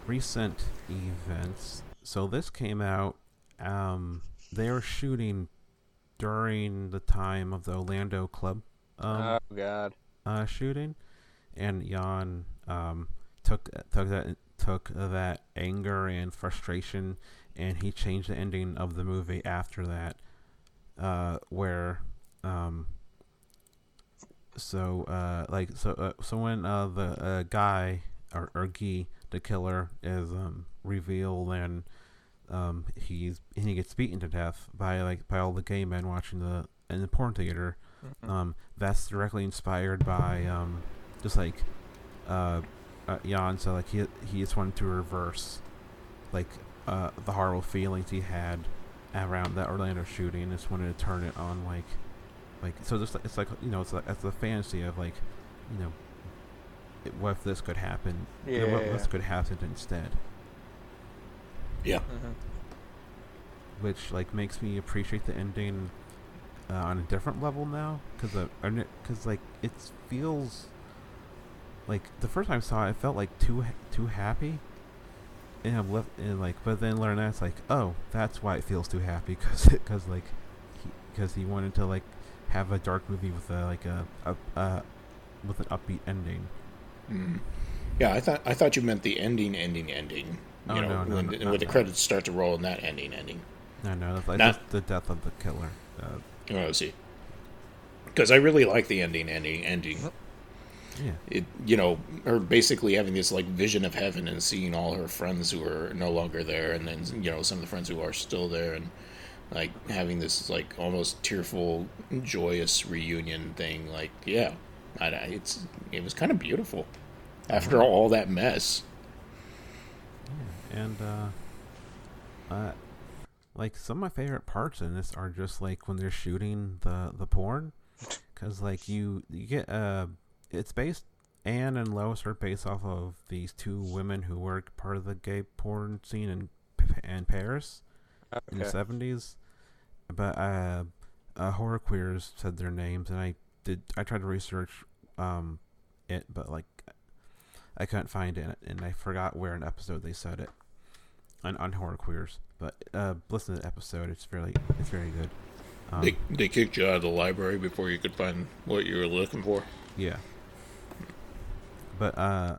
recent events. So this came out. Um, they were shooting during the time of the Orlando club um, oh God. uh, shooting, and Yann um, took took that took that anger and frustration, and he changed the ending of the movie after that, uh, where um, so uh, like so uh, so when uh, the uh, guy or, or Guy the killer is um, revealed and um, he's he gets beaten to death by like by all the gay men watching the in the porn theater Mhm. um, that's directly inspired by um, just like uh, uh, Yann. So like he he just wanted to reverse like uh, the horrible feelings he had around that Orlando shooting. and Just wanted to turn it on like like so. Just it's like you know it's like it's the fantasy of like you know it, what if this could happen? you know, Yeah, what yeah, this could happen instead, yeah Mhm. which like makes me appreciate the ending uh, on a different level now because because like it feels like the first time I saw it, it felt like too ha- too happy, and I'm left and like but then learn that it's like oh that's why it feels too happy because because like because he, wanted to like have a dark movie with a like a, a uh with an upbeat ending. Mm. Yeah, I thought I thought you meant the ending, ending, ending. You Oh, know, no, no, when, no, the, not when the that. credits start to roll, and that ending, ending. No, no, that's like Not- just the death of the killer. Uh, Oh, see, because I really like the ending, ending, ending. Yeah, It, you know, her basically having this like vision of heaven and seeing all her friends who are no longer there, and then you know some of the friends who are still there, and like having this like almost tearful, joyous reunion thing. Like, yeah, I, I- it's it was kind of beautiful after all that mess. Yeah, and uh, uh, like some of my favorite parts in this are just like when they're shooting the the porn, because like you you get uh, it's based Anne and Lois are based off of these two women who were part of the gay porn scene in in Paris in the seventies, but uh, uh, horror queers said their names, and I did I tried to research um it, but like I couldn't find it, and I forgot where an episode they said it on on horror queers. But uh, listen to the episode; it's really it's very good. Um, They they kicked you out of the library before you could find what you were looking for. Yeah. But uh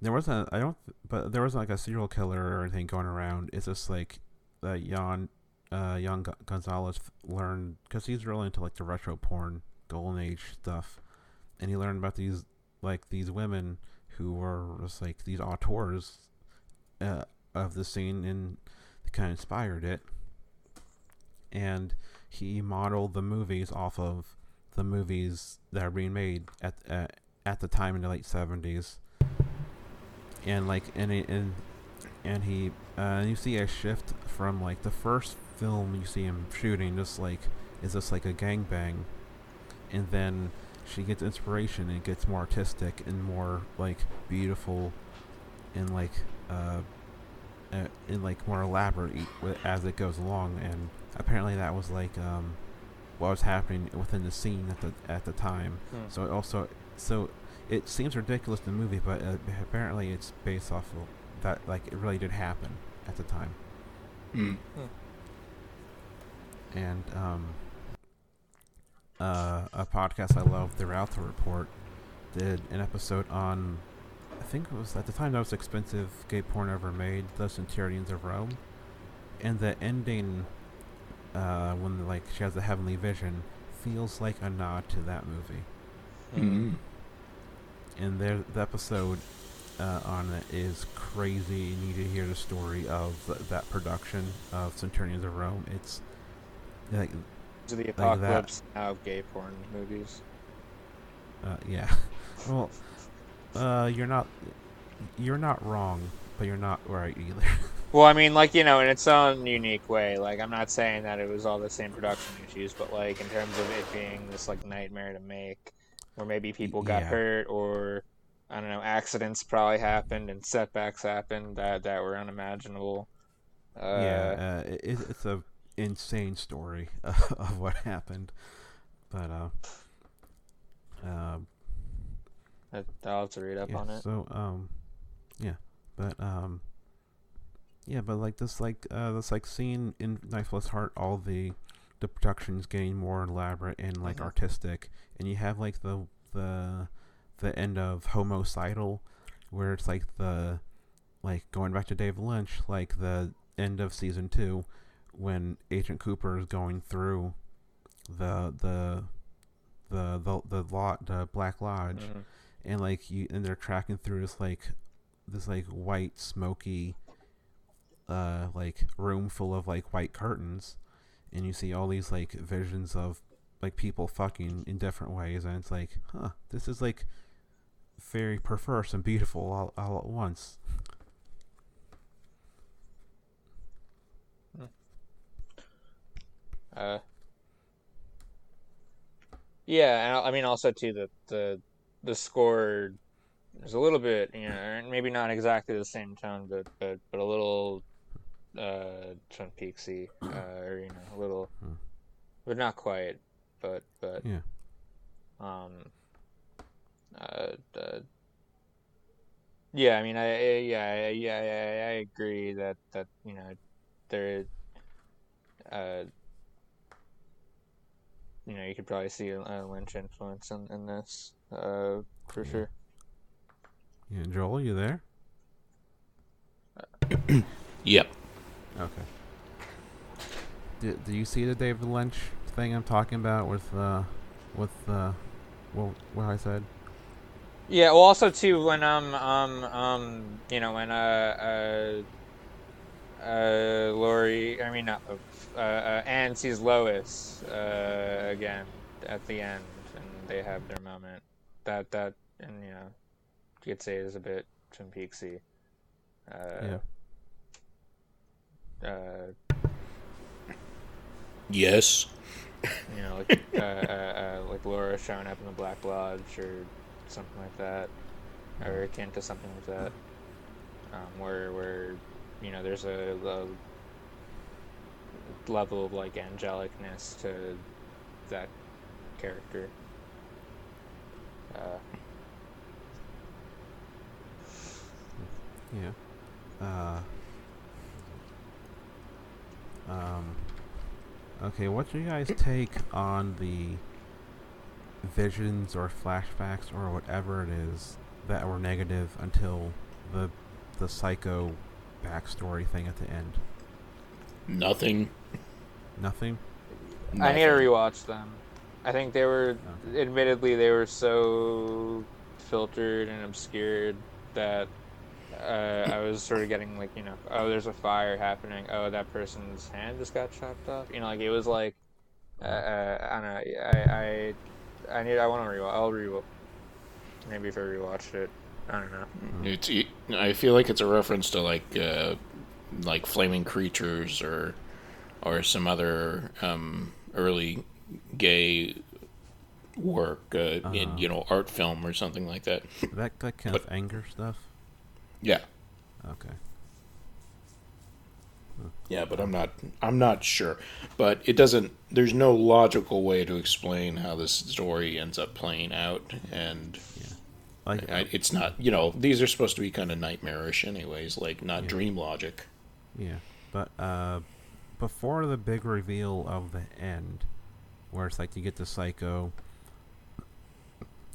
there wasn't I don't but there wasn't like a serial killer or anything going around. It's just like uh Yann uh Yann Gon- Gonzalez learned cuz he's really into like the retro porn golden age stuff and he learned about these like these women who were just like these auteurs uh, of the scene and they kind of inspired it and he modeled the movies off of the movies that are being made at uh, at the time in the late seventies, and like and it- and and he uh, you see a shift from like the first film you see him shooting, just like is just like a gangbang, and then she gets inspiration and gets more artistic and more like beautiful, and like uh, uh and like more elaborate as it goes along. And apparently that was like um, what was happening within the scene at the at the time. Hmm. So it also so it seems ridiculous in the movie, but uh, apparently it's based off of that like it really did happen at the time. Mm. And um, uh, a podcast I love, The Rialto Report, did an episode on. I think it was at the time the most expensive gay porn ever made, The Centurions of Rome, and the ending, uh, when like she has the heavenly vision, feels like a nod to that movie. Mm. And there, the episode uh, on it is crazy. You need to hear the story of th- that production of Centurions of Rome. It's like, To the apocalypse now of gay porn movies. uh, yeah. well, uh, you're not, you're not wrong, but you're not right either. Well, I mean, like you know, in its own unique way. Like, I'm not saying that it was all the same production issues, but like in terms of it being this like nightmare to make, or maybe people got yeah. hurt, or I don't know, accidents probably happened and setbacks happened that that were unimaginable. Uh, yeah, uh, it, it's a insane story of what happened, but uh, uh, I'll have to read up yeah, on it. So um, yeah, but um, yeah, but like this, like uh, this, like scene in Knife Plus Heart, all the the production's getting more elaborate and like Mhm. artistic, and you have like the the the end of Homicidal, where it's like the like going back to David Lynch, like the end of season two, when Agent Cooper is going through the the the the the lot the Black Lodge Mhm. and like you and they're tracking through this like this like white smoky uh like room full of like white curtains and you see all these like visions of like people fucking in different ways and it's like huh this is like very perverse and beautiful all, all at once. Uh, yeah, and I I mean also too the the the score is a little bit you know maybe not exactly the same tone, but but but a little uh Twin Peaksy, uh, or you know a little, Hmm. but not quite, but but yeah um uh, uh yeah I mean I, I yeah yeah I, I agree that that you know there uh you know you could probably see a, a Lynch influence in, in this uh for Yeah. sure yeah Joel you there Yep. Okay do, do you see the David Lynch thing I'm talking about with uh with uh what what I said Yeah, well, also too when um um um you know when uh uh uh Lori, I mean not uh, uh Anne sees Lois uh again at the end, and they have their moment. That that and you know you could say is a bit Twin Peaksy. Uh, uh, Yes. you know, like uh, uh, uh, like Laura showing up in the Black Lodge or something like that, or akin to something like that, um, where where you know there's a, a level of like angelicness to that character. Uh, Yeah. Uh. Um. Okay, what do you guys take on the visions or flashbacks or whatever it is that were negative until the the psycho backstory thing at the end? Nothing. Nothing. I need to rewatch them. I think they were, admittedly, they were so filtered and obscured that uh, I was sort of getting like, you know, oh, there's a fire happening. Oh, that person's hand just got chopped off. You know, like it was like, uh, uh, I don't know. I, I, I need. I want to rewatch. I'll rewatch. Maybe if I rewatched it. I don't know. It's. I feel like it's a reference to like, uh, like flaming creatures or, or some other um, early gay work uh, in Uh-huh. you know art film or something like that. That that Kenneth Anger stuff. Yeah. Okay. Yeah, but I'm not. I'm not sure. But it doesn't. There's no logical way to explain how this story ends up playing out, and Like I, it's not. You know, these are supposed to be kind of nightmarish, anyways. Like not Yeah. dream logic. Yeah, but uh, before the big reveal of the end, where it's like you get the psycho,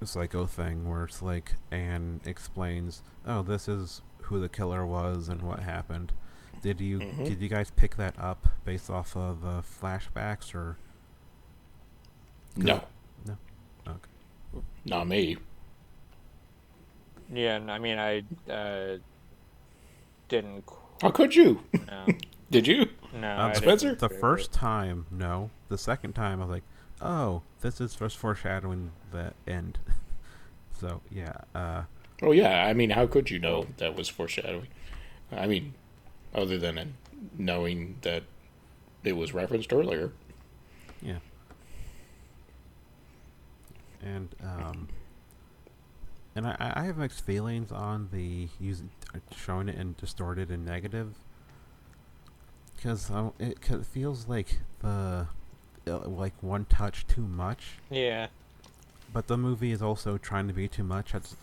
psycho thing, where it's like Anne explains, "Oh, this is who the killer was and what happened." Did you Mhm. did you guys pick that up based off of the flashbacks or No, No. okay? not me. Yeah, and I mean, I uh, didn't. How could you? No, Did you? no. Um, Spencer? The first time, no. The second time, I was like, "Oh, this is just foreshadowing the end." so yeah, uh, Oh yeah. I mean, how could you know that was foreshadowing? I mean, other than knowing that it was referenced earlier. Yeah. And um, and I, I have mixed feelings on the using showing it in distorted and negative because it, 'cause it feels like the uh, like one touch too much, Yeah. but the movie is also trying to be too much. It's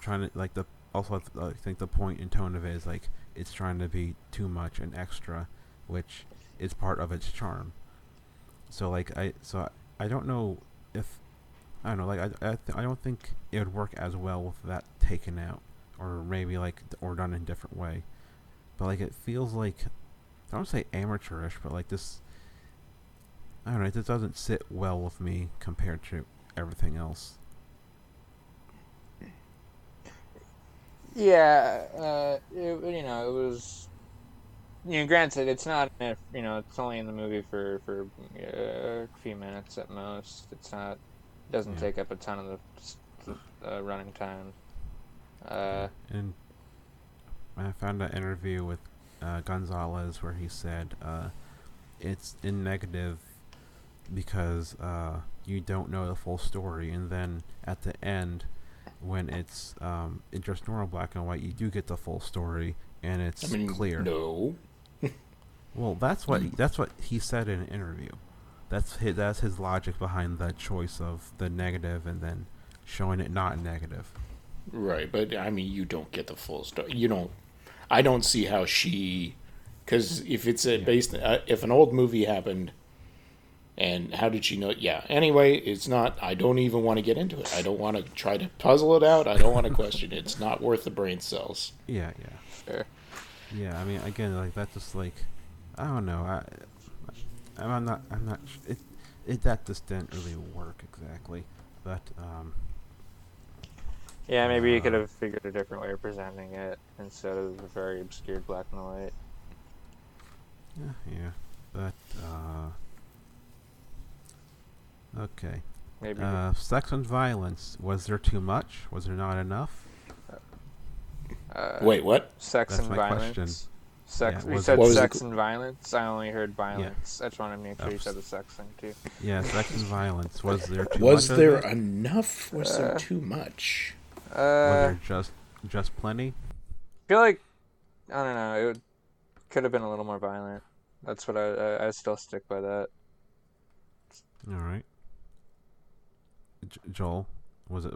trying to like the also I think the point and tone of it is like it's trying to be too much and extra, which is part of its charm. So like I so I, I don't know if I don't know like I I, th- I don't think it would work as well with that taken out or maybe like or done in a different way. But like it feels like I don't say amateurish, but like this I don't know, it just doesn't sit well with me compared to everything else. Yeah, uh, it, you know, it was. You know, granted, it's not. You know, it's only in the movie for for uh, a few minutes at most. It's not. Doesn't Yeah. take up a ton of the uh, running time. Uh, And I found an interview with uh, Gonzalez where he said uh, it's in negative because uh, you don't know the full story, and then at the end, when it's um, in just normal black and white, you do get the full story, and it's I mean, clear. No. Well, that's what he, that's what he said in an interview. That's his, that's his logic behind the choice of the negative and then showing it not negative. Right, but I mean, you don't get the full story. You don't. I don't see how she, because if it's a based, uh, if an old movie happened, and how did she know? Yeah. Anyway, it's not. I don't even want to get into it. I don't want to try to puzzle it out. I don't want to question it. It's not worth the brain cells. Yeah, yeah. Sure. Yeah, I mean, again, like that's just like, I don't know. I, I'm not. I'm not. sh- It, it that just didn't really work exactly. But um, yeah, maybe you could Uh, have figured a different way of presenting it instead of the very obscured black and white. yeah, yeah. But uh, okay. Maybe. Uh, sex and violence. Was there too much? Was there not enough? uh, Wait, what? Sex That's and my violence. question. Sex. Yeah, we said it- What was the sex qu- and violence. I only heard violence. I just wanted to make sure you said the sex thing too. Yeah, sex and violence. Was there too Was much? there Of it? enough? Was there Uh, too much? Was Uh, there just just plenty? I feel like I don't know. It would, could have been a little more violent. That's what I I, I still stick by that. All right. J- Joel, was it?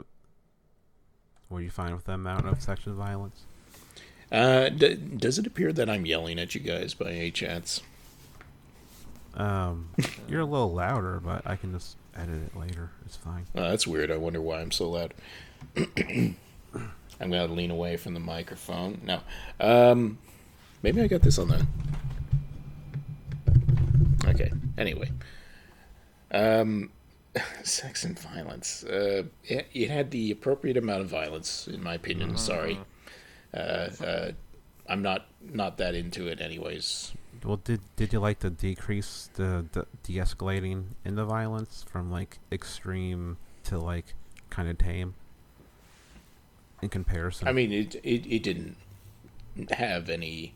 Were you fine with the amount of sexual violence? Uh, d- does it appear that I'm yelling at you guys by any chance? Um, you're a little louder, but I can just edit it later. It's fine. Oh, that's weird. I wonder why I'm so loud. I'm gonna lean away from the microphone. No, um, maybe I got this on the. Okay. Anyway, um, sex and violence. Uh, it, it had the appropriate amount of violence, in my opinion. Sorry, uh, uh, I'm not not that into it, anyways. Well, did did you like the decrease, the, the de-escalating in the violence from like extreme to like kind of tame? in comparison. I mean, it it, it didn't have any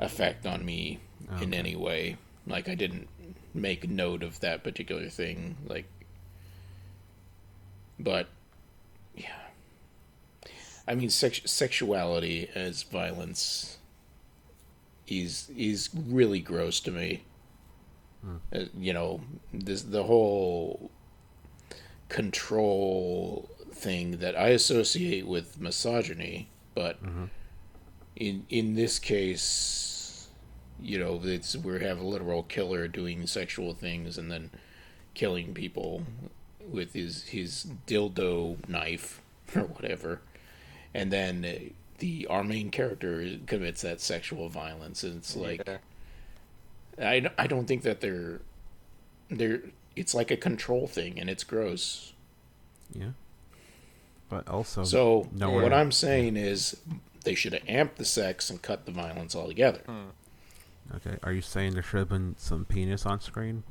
effect on me in any way. Like I didn't make note of that particular thing. Like, but yeah, I mean, sex- sexuality as violence is is really gross to me. Uh, you know, this the whole control thing that I associate with misogyny, but in in this case, you know, it's we have a literal killer doing sexual things and then killing people with his his dildo knife or whatever, and then uh, the our main character commits that sexual violence, and it's like. Yeah. I, don't- I don't think that they're they're it's like a control thing and it's gross. yeah. But also, So no what I'm saying is they should have amped the sex and cut the violence altogether. Okay, are you saying there should have been some penis on screen?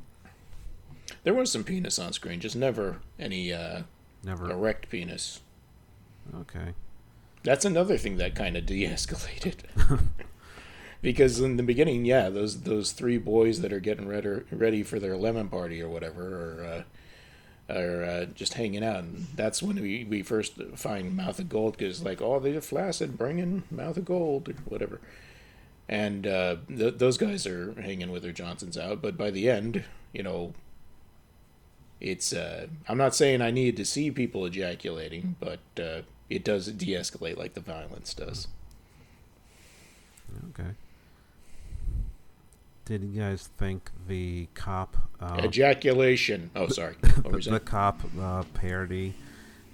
There was some penis on screen, just never any uh, Never. erect penis. Okay. That's another thing that kind of de-escalated. because in the beginning, yeah, those those three boys that are getting ready ready for their lemon party or whatever, or uh, are uh, just hanging out, and that's when we, we first find Mouth of Gold because like, oh, they're flaccid, bring in Mouth of Gold or whatever, and uh, th- those guys are hanging with their Johnsons out, but by the end, you know. It's. Uh, I'm not saying I need to see people ejaculating, but uh, it does de-escalate like the violence does. Okay. Did you guys think the cop uh, Ejaculation. Oh, sorry. You the cop uh, parody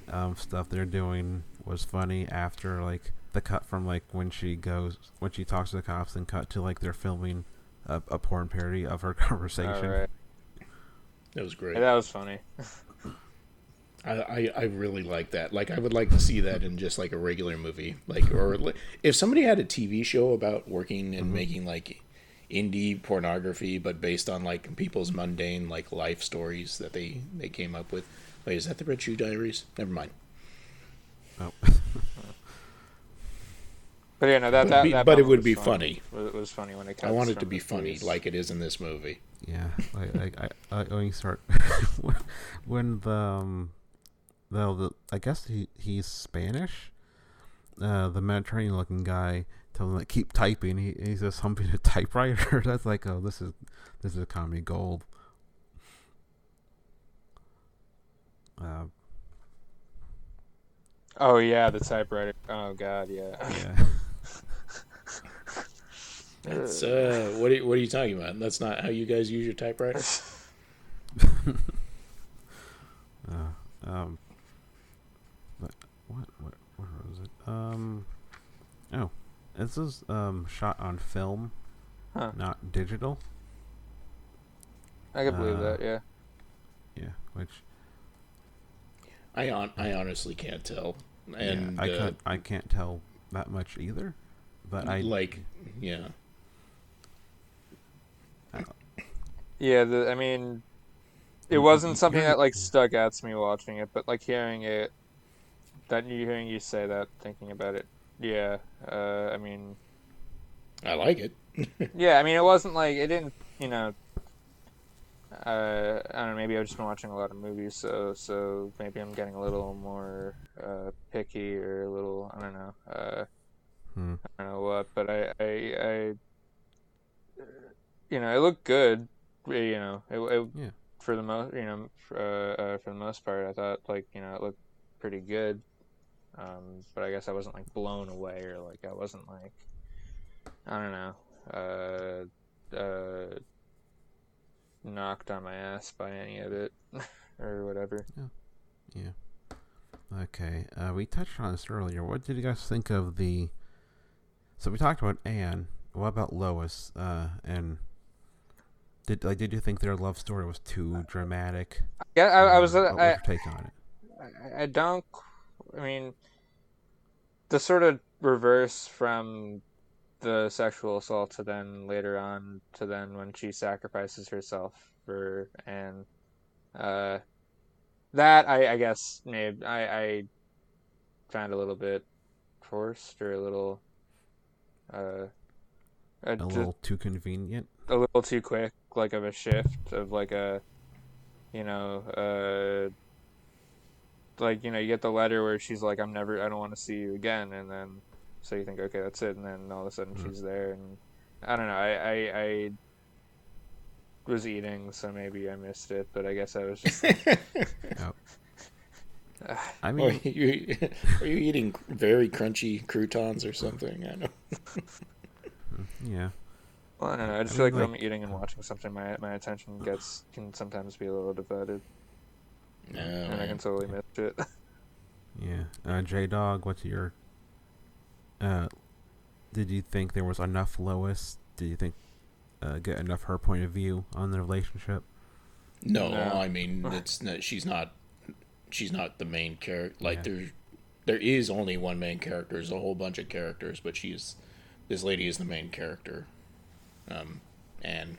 um, stuff they're doing was funny after like the cut from like when she goes when she talks to the cops and cut to like they're filming a, a porn parody of her conversation. All right. That was great. That was funny. I, I, I really like that. Like, I would like to see that in just like a regular movie. Like, or li- if somebody had a TV show about working and mm-hmm. making like indie pornography, but based on like people's mundane like life stories that they they came up with. Wait, is that the Red Shoe Diaries? Never mind. Oh. But yeah, no, that that, be- that but it would be funny. funny. It was funny when it. I want it to be funny, police. like it is in this movie. Yeah, like, like I, I when you start when the um, the, the I guess he he's Spanish. Uh, the Mediterranean looking guy tells him like keep typing. He he says something to typewriter. That's like oh this is this is comedy gold. Uh, Oh yeah, the typewriter. Oh god, yeah. yeah. That's uh, what are, what are you talking about? That's not how you guys use your typewriter. Uh, um, but what, what, where was it? Um, oh, this is um shot on film, Huh. not digital. I can believe Uh, that. Yeah. Yeah, which I on, I honestly can't tell. And yeah, I uh, can't, I can't tell that much either. But I like, yeah. Yeah, the, I mean, it wasn't something that like stuck out to me watching it, but like hearing it, that you hearing you say that, thinking about it, yeah. Uh, I mean, I like it. yeah, I mean, it wasn't like it didn't, you know. Uh, I don't know. Maybe I've just been watching a lot of movies, so so maybe I'm getting a little more uh, picky or a little. I don't know. Uh, hmm, I don't know what, but I, I, I, you know, it looked good. You know, it, it Yeah. for the most, you know, for, uh, uh, for the most part, I thought like you know it looked pretty good. Um, but I guess I wasn't like blown away or like I wasn't like, I don't know, uh, uh, knocked on my ass by any of it or whatever. yeah. Okay, uh, we touched on this earlier. What did you guys think of the? So we talked about Anne. What about Lois? Uh, and did like did you think their love story was too dramatic? Yeah, I, I was. Uh, Uh, what was your take on it? I, I don't. I mean, the sort of reverse from the sexual assault to then later on to then when she sacrifices herself for and uh, that I, I guess maybe I, I found a little bit forced or a little uh a little too convenient a little too quick like of a shift of like a you know uh like you know you get the letter where she's like i'm never i don't want to see you again and then so you think okay that's it and then all of a sudden mm-hmm. she's there and i don't know I, I i was eating so maybe i missed it but i guess i was just oh. I mean, are you, are you eating very crunchy croutons or something? I know. yeah. Well, I don't know. I just I feel mean, like, like when I'm eating and watching something, my my attention gets can sometimes be a little divided. No, and I can totally miss it. Yeah, uh, J Dog, what's your? Uh, did you think there was enough Lois? Did you think uh, get enough her point of view on the relationship? No, no. I mean it's not, she's not she's not the main character. Like yeah. there there is only one main character. There's a whole bunch of characters, but she's this lady is the main character, um, and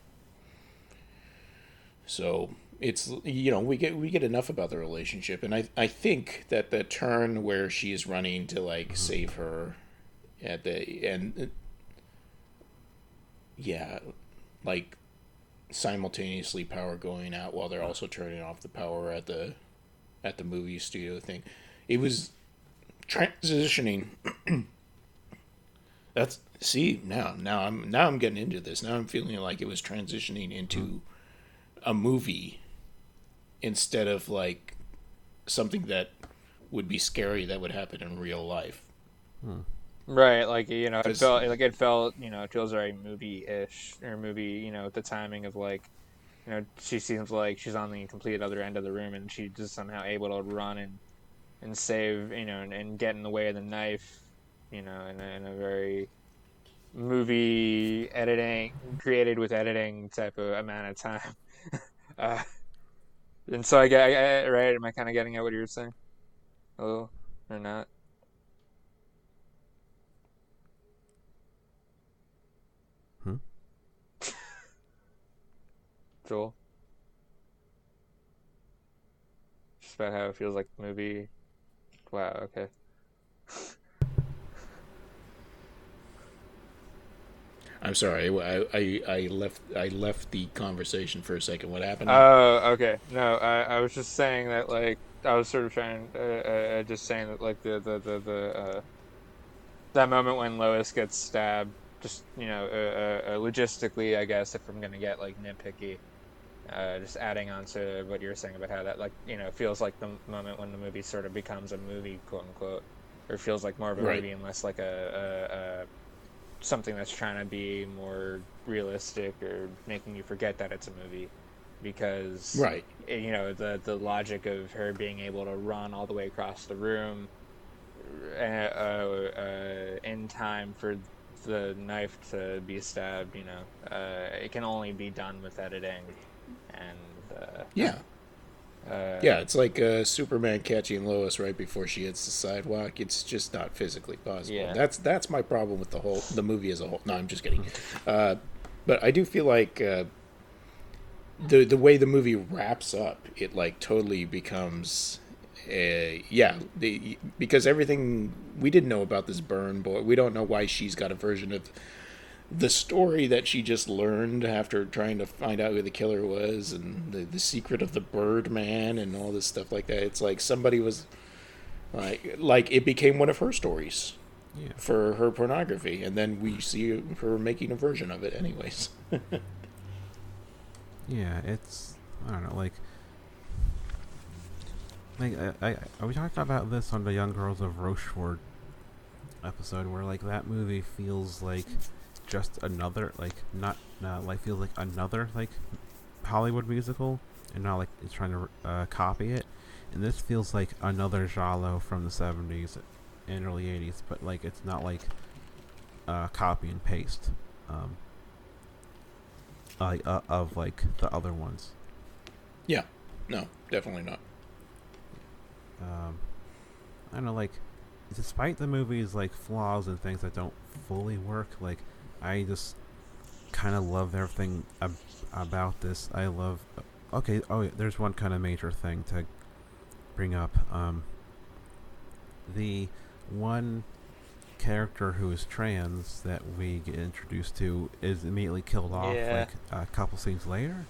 so it's you know we get we get enough about the relationship, and I I think that the turn where she is running to like mm-hmm. save her at the and yeah, like simultaneously power going out while they're also turning off the power at the at the movie studio thing. It was transitioning. That's see now now I'm now I'm getting into this. Now I'm feeling like it was transitioning into a movie instead of like something that would be scary that would happen in real life. Hmm. Right, like you know, it felt like it felt you know it feels very movie-ish or movie. You know, the timing of like, you know, she seems like she's on the complete other end of the room and she's just somehow able to run and and save you know and, and get in the way of the knife, you know, in a, in a very movie editing created with editing type of amount of time. uh, and so I get I, right. Am I kind of getting at what you're saying? Oh, or not? Hmm. Joel. Just about how it feels like the movie. Wow. Okay. I'm sorry. I, I, I left I left the conversation for a second. What happened? Oh, uh, okay. No, I, I was just saying that like I was sort of trying, uh, uh, just saying that like the the the, the uh, that moment when Lois gets stabbed, just you know, uh, uh, logistically, I guess if I'm gonna get like nitpicky, just adding on to what you're saying about how that like you know feels like the moment when the movie sort of becomes a movie, quote unquote, or feels like more of a right. movie and less like a, a, a something that's trying to be more realistic or making you forget that it's a movie because right. eh, you know the the logic of her being able to run all the way across the room uh, uh, in time for the knife to be stabbed you know uh, it can only be done with editing and uh, yeah uh, yeah, it's like uh, Superman catching Lois right before she hits the sidewalk. It's just not physically possible. Yeah. That's that's my problem with the whole the movie as a whole. No, I'm just kidding. Uh, but I do feel like uh, the the way the movie wraps up, it like totally becomes. Yeah, the, because everything we didn't know about this burn boy, we don't know why she's got a version of the story that she just learned after trying to find out who the killer was and the, the secret of the bird man and all this stuff like that. It's like somebody was like like it became one of her stories yeah. for her pornography. And then we see her making a version of it anyways. Yeah it's i don't know like like I, I we talked about this on the young girls of rochefort episode where like that movie feels like just another like not uh, like feels like another like Hollywood musical and not like it's trying to uh, copy it. And this feels like another giallo from the 70s and early 80s, but like it's not like uh, copy and paste um, uh, uh, of like the other ones. Yeah, no, definitely not. Um, I don't know, like despite the movie's like flaws and things that don't fully work, like I just kind of love everything ab- about this. I love. Okay, oh, yeah, there's one kind of major thing to bring up. Um, the one character who is trans that we get introduced to is immediately killed off Yeah. like a couple scenes later,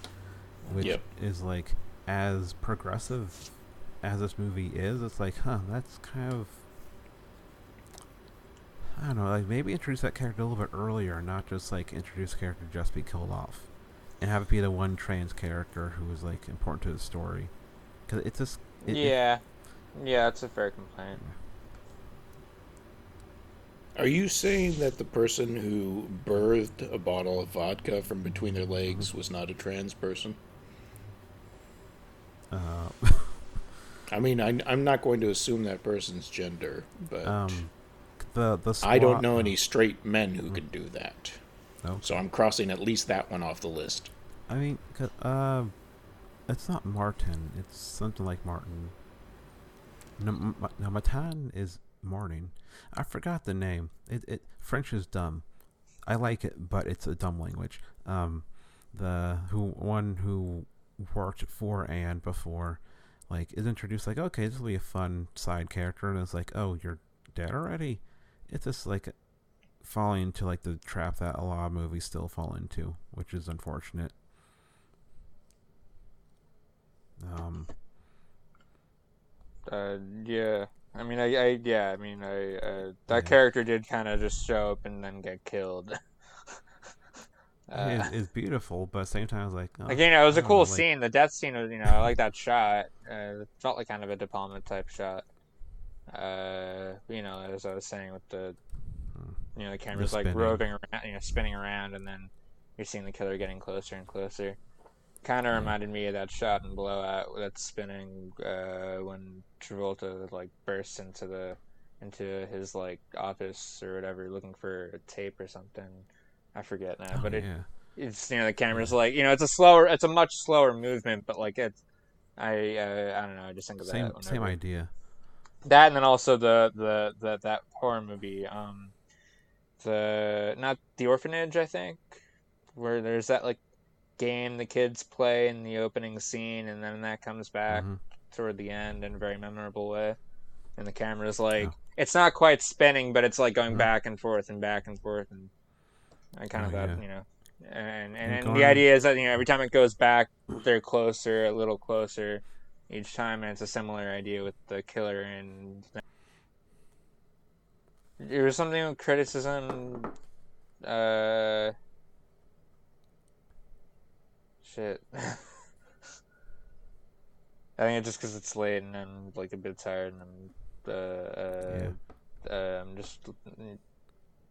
which Yep. is like as progressive as this movie is. It's like, huh, that's kind of I don't know, like maybe introduce that character a little bit earlier, not just like introduce a character just be killed off, and have it be the one trans character who is like important to the story, because it's just it, it- yeah, yeah, it's a fair complaint. Are you saying that the person who birthed a bottle of vodka from between their legs was not a trans person? uh, I mean, I, I'm not going to assume that person's gender, but um, the the I don't know any straight men who can do that. No. So I'm crossing at least that one off the list. I mean, uh, it's not Martin. It's something like Martin. No, no Matan is morning. I forgot the name. It it French is dumb. I like it, but it's a dumb language. Um, the who one who worked for Anne before, like, is introduced like, okay, this will be a fun side character, and it's like, oh, you're dead already. It's just like falling into like the trap that a lot of movies still fall into, which is unfortunate. Um, Uh, yeah. I mean, I, I yeah, I mean, I uh, that Yeah. character did kind of just show up and then get killed. uh, it's, it's beautiful, but at the same time, I was like, oh, Again, it was a cool know, like- scene. The death scene was, you know, I like that shot. Uh, it felt like kind of a De Palma type shot. Uh, you know, as I was saying with the, you know, the camera's like roving around, you know, spinning around, and then you're seeing the killer getting closer and closer. Kind of Yeah. reminded me of that shot in Blow Out that's spinning uh, when Travolta like bursts into the into his like office or whatever, looking for a tape or something. I forget now, Oh, but it yeah. it's you know the camera's like you know it's a slower it's a much slower movement but like it's i uh, i don't know i just think of same that same idea. That and then also the the the that horror movie um the not the orphanage i think where there's that like game the kids play in the opening scene and then that comes back Mhm. toward the end in a very memorable way and the camera's like Oh. it's not quite spinning but it's like going Mhm. back and forth and back and forth and i kind of Oh, thought yeah. you know and and, And and the idea is that you know every time it goes back they're closer a little closer each time and it's a similar idea with the killer and there was something with criticism uh shit I think it's just because it's late and I'm like a bit tired and I'm uh, uh, uh, I'm just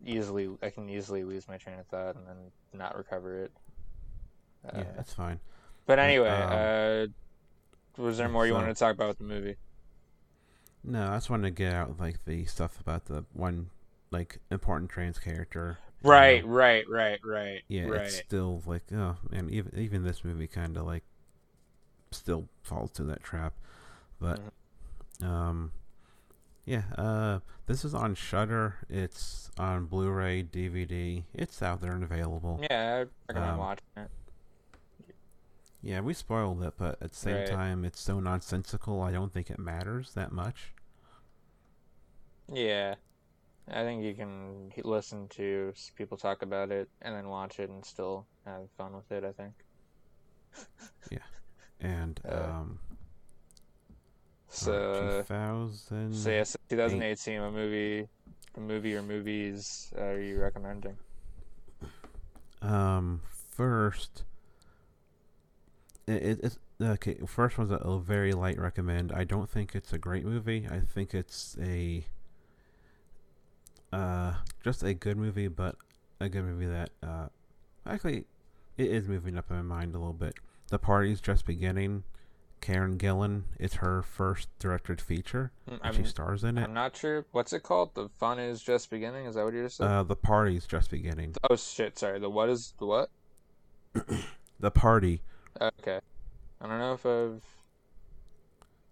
easily I can easily lose my train of thought and then not recover it. Uh, yeah, that's fine. But anyway, um, uh, was there more you wanted to talk about with the movie? No, I just wanted to get out like the stuff about the one like important trans character. Right, Um, right, right, right. yeah, right. it's still like oh man, even even this movie kind of like still falls to that trap. But Mm-hmm. um, yeah, uh, this is on Shudder. It's on Blu-ray, DVD. It's out there and available. Yeah, I recommend Um, watching it. Yeah, we spoiled it, but at the same Right. time, it's so nonsensical. I don't think it matters that much. Yeah, I think you can listen to people talk about it and then watch it and still have fun with it. I think. Yeah, and Uh, um, So, two thousand. so yes, 2018. What movie, a movie or movies are you recommending? Um, first, it, it, it's okay. First one's a, a very light recommend. I don't think it's a great movie. I think it's a uh just a good movie, but a good movie that uh actually it is moving up in my mind a little bit. The party's just beginning. Karen Gillan. It's her first directed feature. Mm, and she stars in it. I'm not sure. What's it called? The fun is just beginning. Is that what you just said? Uh, the party's just beginning. oh shit! Sorry. The what is the what? The party. Okay. I don't know if I've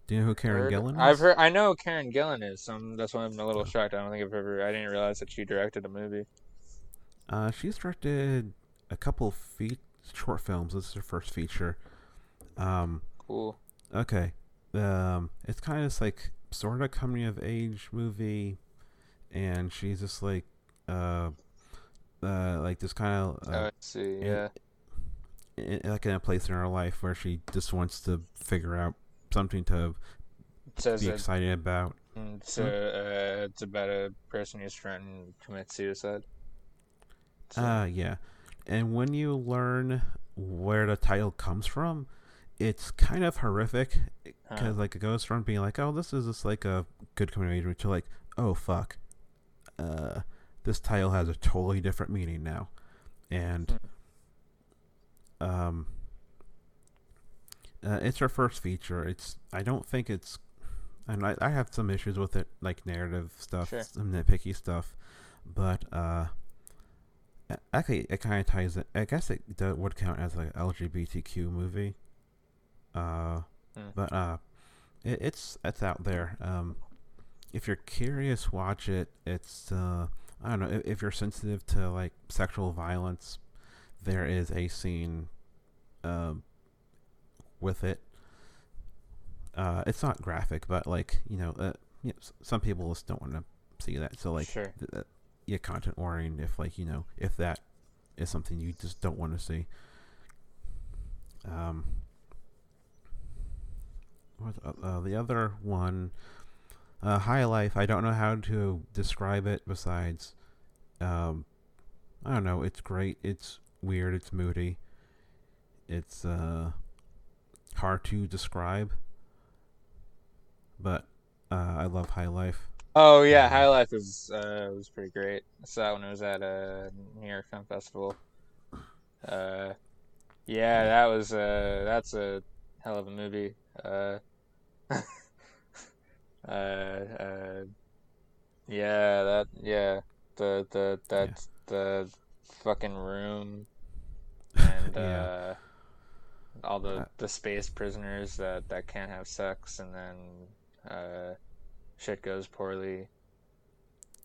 Do you know who Karen heard. Gillan is? I've heard. I know Karen Gillan is. So I'm, that's why I'm a little shocked. I don't think I've ever. I didn't realize that she directed a movie. Uh, she's directed a couple of fe- short films. This is her first feature. Um, Cool. okay. Um, it's kind of like sort of coming of age movie, and she's just like, uh, uh, like this kind of oh, uh, I see. Yeah. i- like in a place in her life where she just wants to figure out something to says be excited about. it's, uh, uh, it's about a person who's trying to commit suicide. So- Uh, yeah. And when you learn where the title comes from, it's kind of horrific because Huh. like it goes from being like, oh, this is just like a good movie to like, oh fuck, uh, this title has a totally different meaning now, and um, uh, it's her first feature. It's I don't think it's, and I I have some issues with it, like narrative stuff, Sure. some nitpicky stuff, but uh. Actually, it kind of ties it. I guess it do- would count as like LGBTQ movie. Uh, Hmm. but uh, it, it's it's out there. Um, if you're curious, watch it. It's uh, I don't know if, if you're sensitive to like sexual violence, there is a scene, um, with it. Uh, it's not graphic, but like you know, uh, you know, some people just don't want to see that. So like, sure. th- uh, yeah, content warning if like you know if that is something you just don't want to see. Um, what uh, uh, the other one? Uh, High Life. I don't know how to describe it besides, um, I don't know. It's great. It's weird. It's moody. It's uh hard to describe. But uh, I love High Life. Oh yeah, Um, High Life was uh, was pretty great. I saw it when I was at a New York Film Festival. Uh, yeah, that was uh, that's a hell of a movie. Uh, uh, uh, yeah, that yeah, the the that the fucking room and Yeah. uh, all the Uh, the space prisoners that that can't have sex and then uh, shit goes poorly.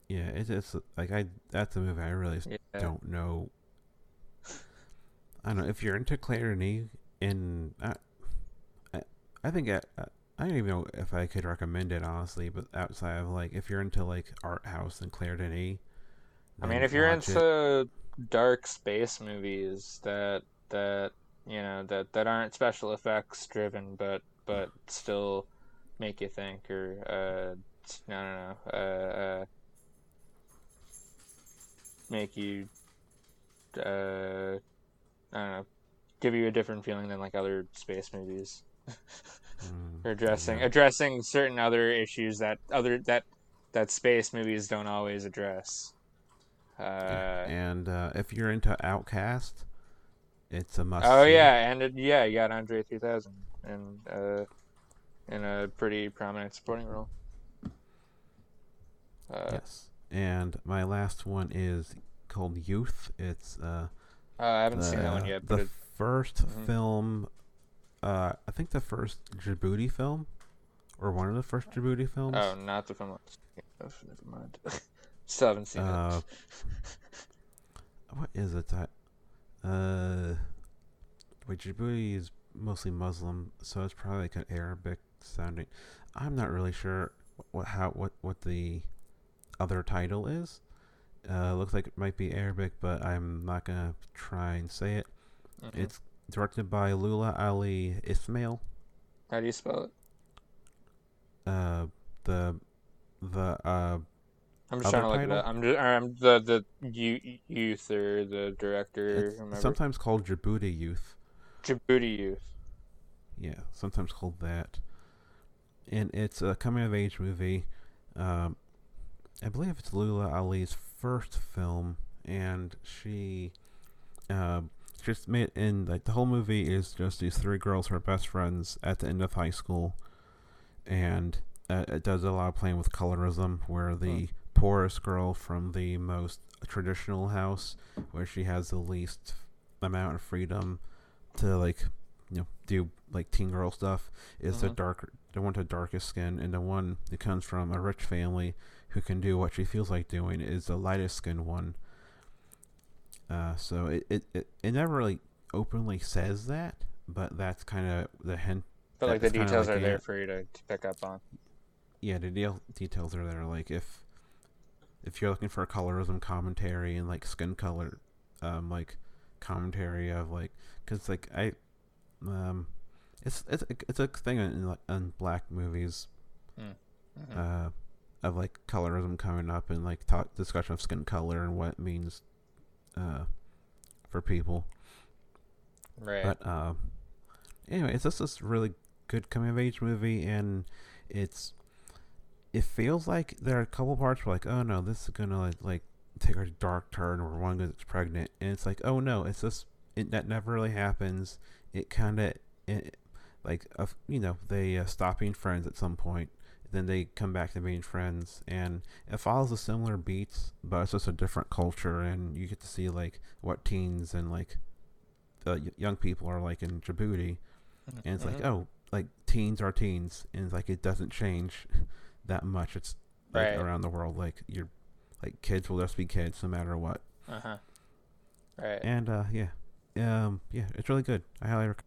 Yeah, it's it's like I that's a movie I really Yeah. don't know. I don't know if you're into Claire Denis, and I, I, I think I, I don't even know if I could recommend it honestly. But outside of like, if you're into like art house and Claire Denis, I mean, if you're into it. Dark space movies that that you know that that aren't special effects driven, but but still make you think, or uh, I don't know, uh, uh, make you, uh, I don't know, give you a different feeling than like other space movies. Mm, or addressing yeah. addressing certain other issues that other that that space movies don't always address. Uh, Yeah, and uh, if you're into OutKast, it's a must. oh see. yeah, and it, yeah, you got Andre 3000 and uh, in a pretty prominent supporting role. Uh, Yes. And my last one is called Youth. It's uh, oh, I haven't seen that one the- yet, The but it, first Mhm. film, uh, I think the first Djibouti film, or one of the first Djibouti films. oh, not the film. I'm Never mind. Still haven't seen Uh, it. What is it? That, uh, wait, Djibouti is mostly Muslim, so it's probably like an Arabic sounding. I'm not really sure what how what what the other title is. Uh, looks like it might be Arabic, but I'm not gonna try and say it. Mhm. It's directed by Lula Ali Ismail. How do you spell it? Uh, the the uh I'm just trying to look title? it up. I'm just, I'm the the youth or the director. sometimes called Djibouti Youth. Djibouti youth. Yeah, sometimes called that. And it's a coming of age movie. Um, I believe it's Lula Ali's first film, and she uh, just made in like the whole movie is just these three girls who are best friends at the end of high school, and uh, it does a lot of playing with colorism, where the poorest girl from the most traditional house, where she has the least amount of freedom to like you know do like teen girl stuff is the Mhm. darker the one with the darkest skin and the one that comes from a rich family who can do what she feels like doing is the lightest skinned one uh, so it, it, it, it never really openly says that but that's kind of the hint But like the details like are there for you to, to pick up on. yeah, the deal, details are there. Like if if you're looking for colorism commentary and like skin color, um, like commentary of like, cause like I, um, it's it's it's a thing in in black movies, Mm-hmm. uh, of like colorism coming up and like talk discussion of skin color and what it means, uh, for people. right. But uh, anyway, it's just this really good coming of age movie, and it's it feels like there are a couple parts where like, oh no, this is gonna like, like take a dark turn, or one gets pregnant, and it's like, oh no, it's just it, that never really happens. It kind of like uh, you know they uh, stop being friends at some point. Then they come back to being friends, and it follows a similar beats, but it's just a different culture, and you get to see like what teens and like the y- young people are like in Djibouti, and it's like Mhm. oh like teens are teens and it's like it doesn't change that much it's like Right. around the world like you're like kids will just be kids no matter what Uh huh. Right. and uh yeah um yeah it's really good i highly recommend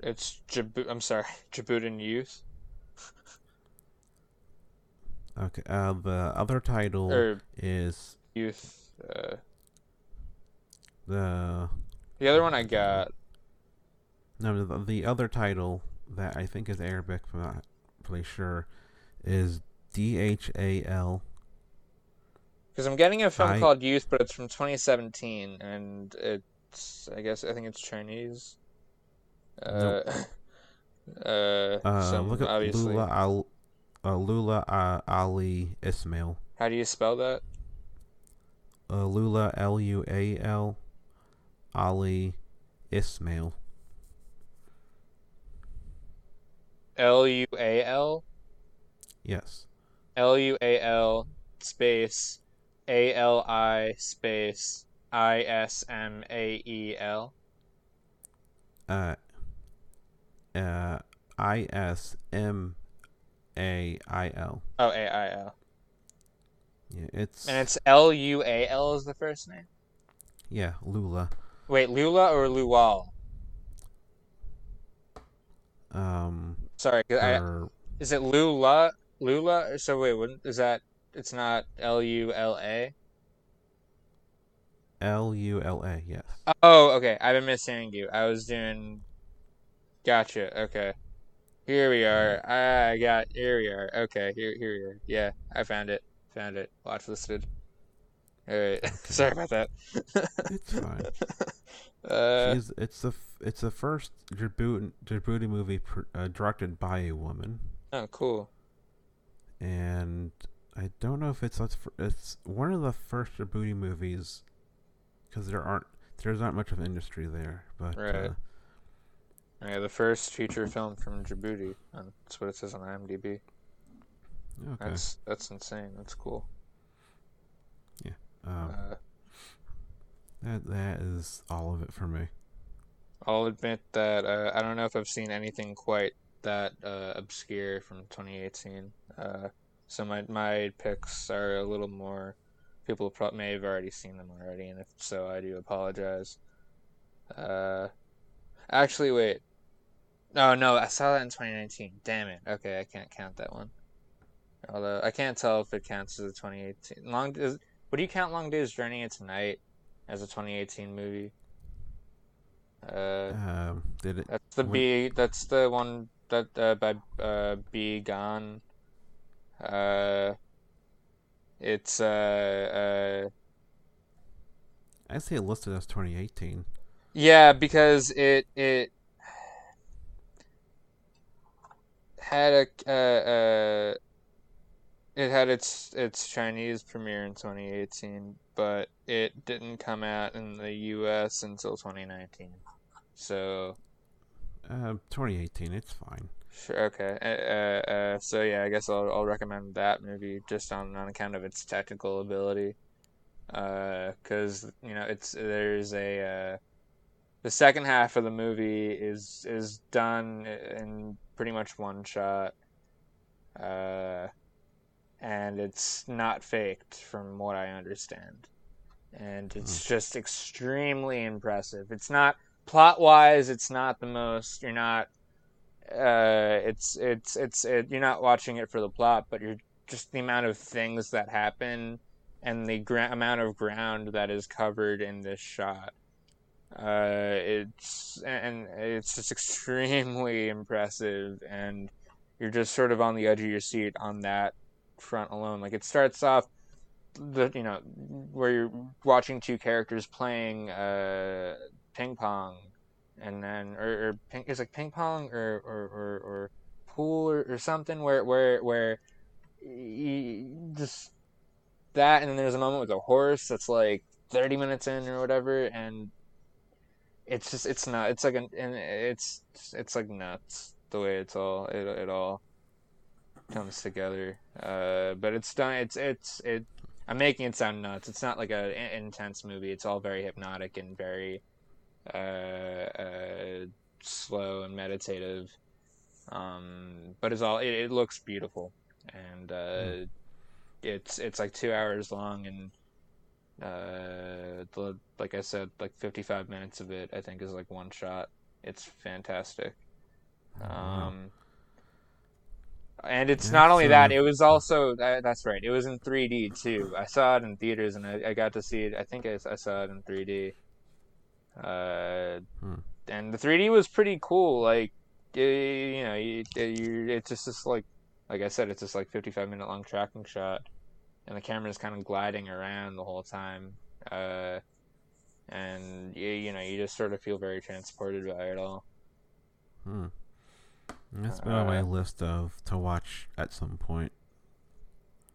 It's Djibouti. I'm sorry, Djiboutin youth okay uh the other title or is youth. Uh, the the other one I got. no the, the other title that i think is arabic but i'm not really sure is d-h-a-l Because I'm getting a film I- called Youth, but it's from 2017, and it's I guess I think it's Chinese. Uh, uh, uh some- look at obviously. lula al uh, lula uh, ali ismail How do you spell that? uh, Lula L U A L Ali Ismail. L U A L Yes. L U A L space A L I space I S M A E L. Uh uh I S M A I L. Oh, A I L. Yeah, it's And it's L U A L is the first name. yeah, Lula. Wait, Lula or Lual? Um Sorry, 'cause I, is it Lula? Lula? So wait, wouldn't is that? It's not L U L A. L U L A, yes. Oh, okay. I've been mishearing you. I was doing. Gotcha. Okay. Here we are. I got. Here we are. Okay. Here, here we are. Yeah, I found it. Found it. Watch listed. All right. Sorry about that. It's fine. uh, She's it's the it's the first Djibouti Djibouti movie pr- uh, directed by a woman, oh, cool. And I don't know if it's it's one of the first Djibouti movies because there aren't there's not much of industry there, but Right. uh, Yeah, the first feature film from Djibouti. That's what it says on IMDb. okay. That's that's insane. That's cool. Yeah. Um, Uh, that that is all of it for me. I'll admit that uh, I don't know if I've seen anything quite that uh, obscure from 2018. Uh, so my my picks are a little more. People pro- may have already seen them already, and if so, I do apologize. Uh, actually, wait. No, no, I saw that in 2019. Damn it. Okay, I can't count that one. Although I can't tell if it counts as a 2018. Long is what do you count Long Day's Journey into Night as a 2018 movie? Uh, Um, did it? that's the B. That's the one that uh, by uh, Bi Gan. Uh, it's uh, uh, I see it listed as 2018. yeah, because it it had a uh, uh, it had its its Chinese premiere in 2018, but it didn't come out in the U.S. until 2019. So. Uh, 2018. It's fine. Sure. Okay. Uh, uh, uh, so yeah, I guess I'll I'll recommend that movie just on on account of its technical ability. Uh, because you know it's there's a uh, the second half of the movie is is done in pretty much one shot. Uh, and it's not faked from what I understand, and it's just extremely impressive. It's not plot wise. It's not the most. You're not uh, it's it's it's it, you're not watching it for the plot, but you're just the amount of things that happen and the gra- amount of ground that is covered in this shot. Uh, it's and it's just extremely impressive, and you're just sort of on the edge of your seat on that front alone. Like it starts off the you know where you're watching two characters playing uh, ping pong, and then or, or ping, it's like ping pong or or, or, or pool or, or something where where where you just that and then there's a moment with a horse that's like 30 minutes in or whatever and it's just it's not it's like an and it's it's like nuts the way it's all it, it all comes together. Uh but it's done it's it's it i'm making it sound nuts. It's not like a an intense movie. It's all very hypnotic and very slow and meditative um but it's all it, it looks beautiful and uh mm. it's it's like two hours long and uh, the, like I said, like 55 minutes of it, I think, is like one shot. It's fantastic. Oh, um, and it's not only that; it was also uh, that's right. It was in 3D too. I saw it in theaters, and I, I got to see it. I think I, I saw it in 3D. Uh, hmm. and the 3D was pretty cool. Like, you, you know, you, you, it's just this like, like I said, it's just like 55 minute long tracking shot and the camera is kind of gliding around the whole time. Uh, and you, you know, you just sort of feel very transported by it all. Hmm. That's been uh, on my list of to watch at some point.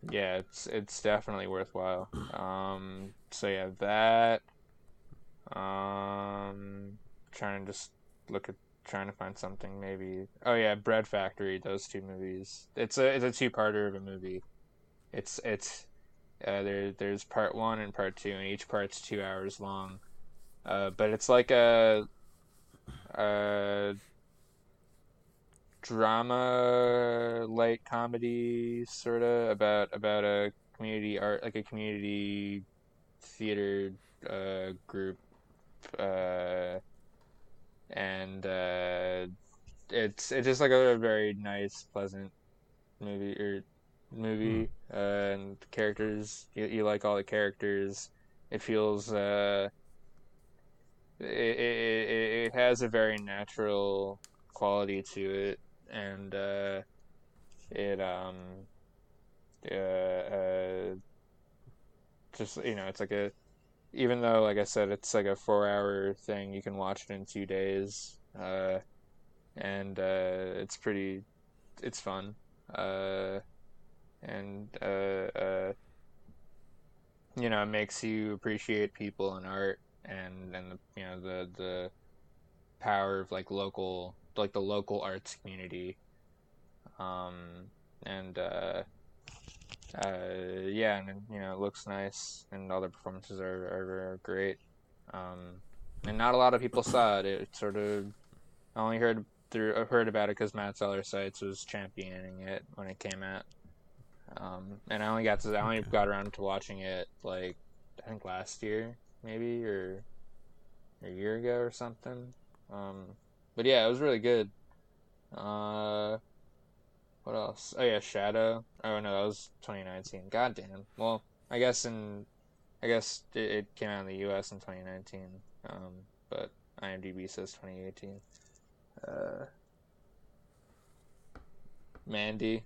Yeah, it's it's definitely worthwhile. Um, so yeah, that. Um, trying to just look at trying to find something maybe. Oh yeah, Bread Factory. Those two movies. It's a it's a two parter of a movie. It's it's uh, there there's part one and part two, and each part's two hours long. Uh, but it's like a, a drama, light comedy, sort of about about a community art, like a community theater uh, group, uh, and uh, it's it's just like a very nice, pleasant movie or movie, mm. uh, and the characters you, you, like all the characters. It feels uh, it, it, it has a very natural quality to it, and uh, it um uh, uh, just you know it's like a even though like I said it's like a four hour thing, you can watch it in two days, uh, and uh, it's pretty it's fun. Uh, and uh, uh, you know, it makes you appreciate people and art and and the, you know the the power of like local like the local arts community. Um, and uh, yeah, and you know, it looks nice, and all the performances are are, are great. Um, and not a lot of people saw it. It sort of I only heard through heard about it because Matt Zoller Seitz was championing it when it came out. Um, and I only got to I only got around to watching it like I think last year maybe or a year ago or something. Um, but yeah, it was really good. Uh, what else? Oh yeah, Shadow. Oh no, that was 2019. God damn. Well, I guess in I guess it, it came out in the U.S. in 2019. Um, but IMDb says 2018. Uh, Mandy.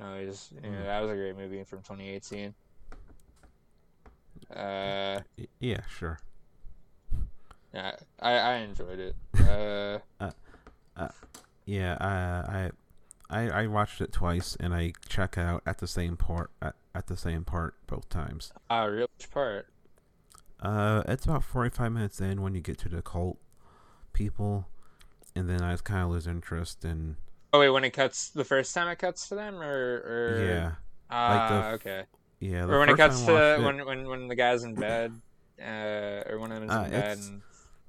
Oh, just, you know, that was a great movie from 2018. Uh, yeah, sure. Yeah, I, I enjoyed it. Uh, uh, uh yeah, I, I I I watched it twice, and I check out at the same part at, at the same part both times. Ah, uh, real which part? Uh, it's about forty five minutes in when you get to the cult people, and then I kind of lose interest in Oh wait, when it cuts the first time it cuts to them, or, or... yeah, ah, like the, okay, yeah, or when it cuts to it, when when when the guy's in bed, uh, or one of them is uh, in bed. And...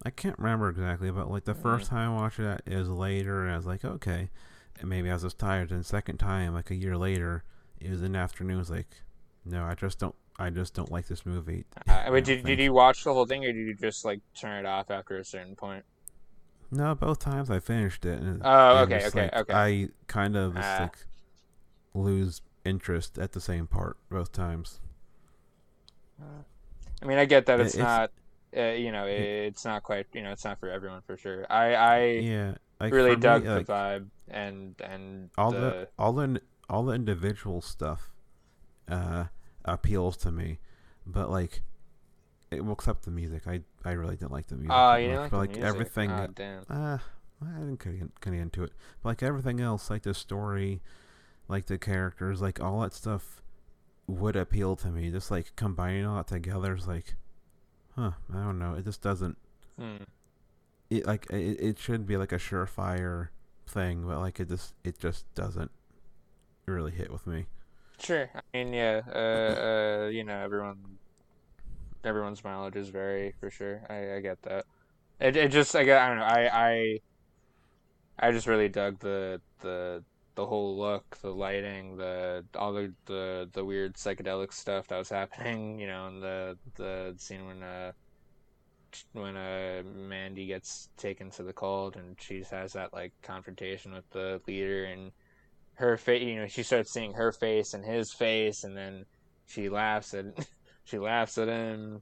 I can't remember exactly, but like the mm-hmm. first time I watched it, it later, and I was like, okay, and maybe I was just tired. And second time, like a year later, it was in the afternoon. I was like, no, I just don't. I just don't like this movie. Uh, did, did you watch the whole thing, or did you just like turn it off after a certain point? No, both times I finished it. And, Oh, okay, okay, like, okay. I kind of Ah. like lose interest at the same part both times. I mean, I get that it's, it's- not, uh, you know, it's not quite, you know, it's not for everyone for sure. I, I Yeah, like really for me, dug like, the vibe and and all the, the all the all the individual stuff uh appeals to me, but like it well, except the music. I I really didn't like the music. Oh, you much, like but like everything. Oh, damn. Uh, I didn't get, get into it. But like everything else, like the story, like the characters, like all that stuff would appeal to me. Just like combining all that together is like, huh? I don't know. It just doesn't. Hmm. It like it, it should be like a surefire thing, but like it just it just doesn't really hit with me. Sure. I mean, yeah. Uh, uh, you know, everyone, everyone's mileages vary for sure. I, I get that. It, it just, I get, I don't know. I, I, I just really dug the the the whole look, the lighting, the all the the the weird psychedelic stuff that was happening. You know, and the the scene when uh when uh Mandy gets taken to the cult and she has that like confrontation with the leader and her face you know she starts seeing her face and his face and then she laughs at she laughs at him.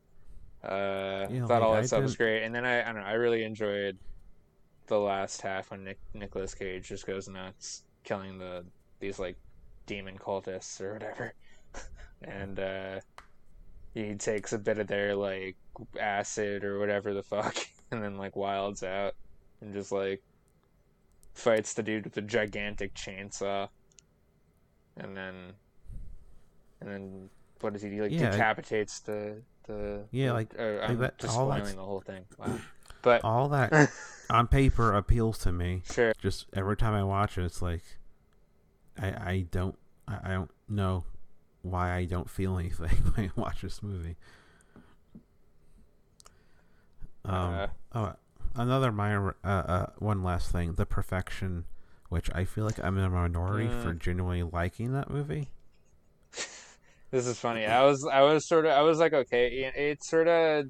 Uh thought all that I stuff was didn't- great. And then I, I don't know I really enjoyed the last half when Nick Nicolas Cage just goes nuts killing the these like demon cultists or whatever. And uh he takes a bit of their like acid or whatever the fuck and then like wilds out and just like fights the dude with a gigantic chainsaw. And then and then what does he do? Like Yeah, I- decapitates the the Yeah, like, uh, like I'm that- just all spoiling the whole thing. Wow. But All that on paper appeals to me. sure. Just every time I watch it, it's like I I don't I, I don't know why I don't feel anything when I watch this movie. Um, Uh, oh, another minor, uh, uh, one last thing: the perfection, which I feel like I'm in a minority for Mm. genuinely liking that movie. this is funny I was I was sort of I was like okay it- it's sort of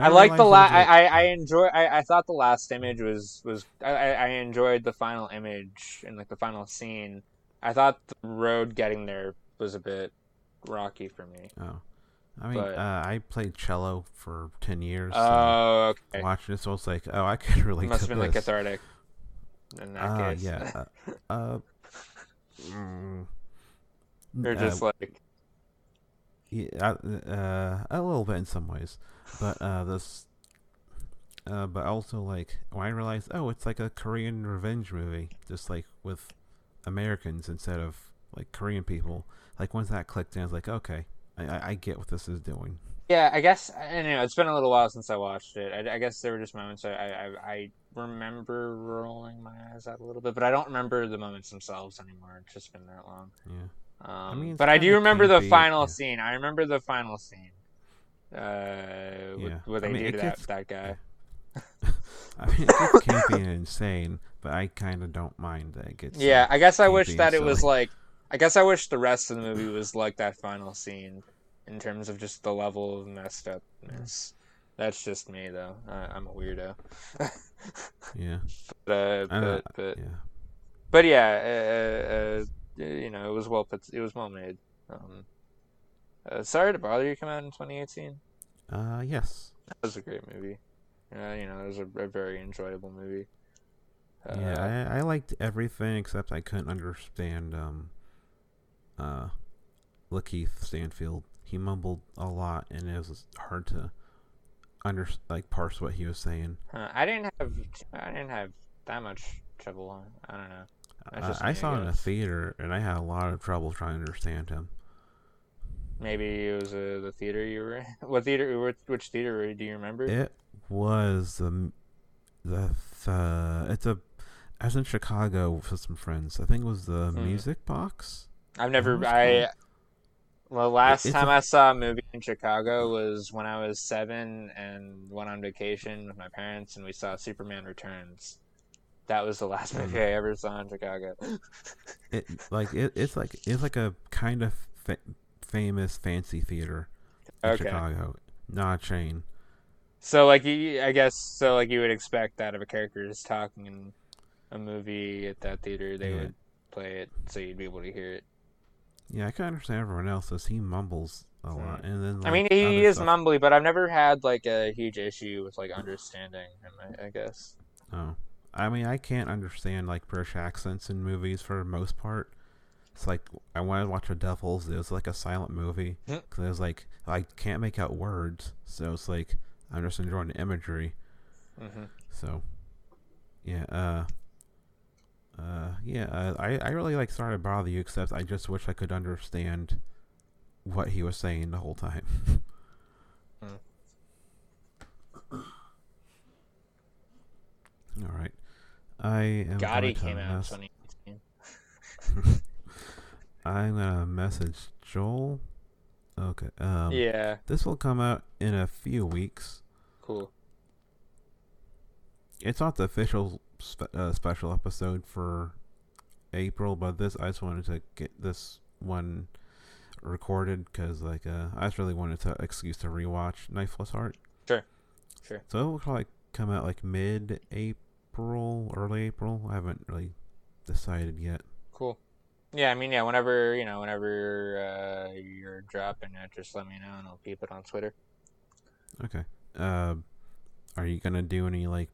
I like the last. I, I, I, a- I I enjoy I, I thought the last image was was I I enjoyed the final image and like the final scene. I thought the road getting there was a bit rocky for me. Oh, I mean, but- uh, I played cello for ten years. so Oh, okay. watching this, I was like, oh, I could relate It must to have been like this. cathartic in that Ah, case. yeah. Uh, uh, mm, uh, just like Yeah, uh, a little bit in some ways, but uh, this, uh, but also like when I realized, oh, it's like a Korean revenge movie, just like with Americans instead of like Korean people. Like once that clicked in, I was like, okay, I, I, I get what this is doing. yeah, I guess I know. It's been a little while since I watched it. I, I guess there were just moments I, I I I remember rolling my eyes out a little bit, but I don't remember the moments themselves anymore. It's just been that long. Yeah, Um, mean, but I do remember the final yeah. scene. I remember the final scene. Uh, Yeah. where they I mean, do it that gets- that guy. I mean, it gets campy and insane, but I kind of don't mind that it gets. uh, Yeah, I guess I wish that and it was like. I guess I wish the rest of the movie was like that final scene, in terms of just the level of messed upness. That's just me though. I, I'm a weirdo. yeah, but, uh, but, but yeah. but yeah, uh, uh, you know, it was well put. It was well made. Um, uh, Sorry to Bother You Come out in 2018. Uh, yes. That was a great movie. Uh, you know, it was a, a very enjoyable movie. Uh, yeah, I, I liked everything except I couldn't understand um uh Lakeith Stanfield. He mumbled a lot and it was hard to under like parse what he was saying. huh, I didn't have I didn't have that much trouble. I don't know. Uh, I saw it in a theater and I had a lot of trouble trying to understand him. Maybe it was uh, the theater you were. in. What theater? Which, which theater do you remember? It was the the the it's a I was in Chicago with some friends. I think it was the Hmm. Music Box. I've never. I. Well, last it's time a- I saw a movie in Chicago was when I was seven and went on vacation with my parents, and we saw Superman Returns. That was the last movie I ever saw in Chicago. It like it, it's like it's like a kind of fa- famous fancy theater in Okay. Chicago, not a chain. So like you, I guess so like you would expect that if a character is talking in a movie at that theater, they Yeah. would play it so you'd be able to hear it. Yeah, I can understand everyone else as he mumbles a lot, and then I mean, he is stuff- mumbly, but I've never had like a huge issue with like understanding him. I, I guess. Oh, I mean, I can't understand like British accents in movies for the most part. It's like I wanted to watch The Devils. It was like a silent movie because it was like I can't make out words, so it's like I'm just enjoying the imagery. hmm So, yeah, uh, uh, yeah, uh, I I really like Sorry to Bother You, except I just wish I could understand what he was saying the whole time. All right, I am. Gotti came out in 2018. I'm gonna message Joel. Okay. Um, yeah, This will come out in a few weeks. cool. It's not the official spe- uh, special episode for April, but this I just wanted to get this one recorded because like uh, I just really wanted to excuse to rewatch Knife Plus Heart. Sure. Sure. So it will probably come out like mid April, early April. I haven't really decided yet. Cool. Yeah, I mean, yeah, whenever, you know, whenever uh, you're dropping it, just let me know and I'll keep it on Twitter. Okay. Uh, are you gonna do any like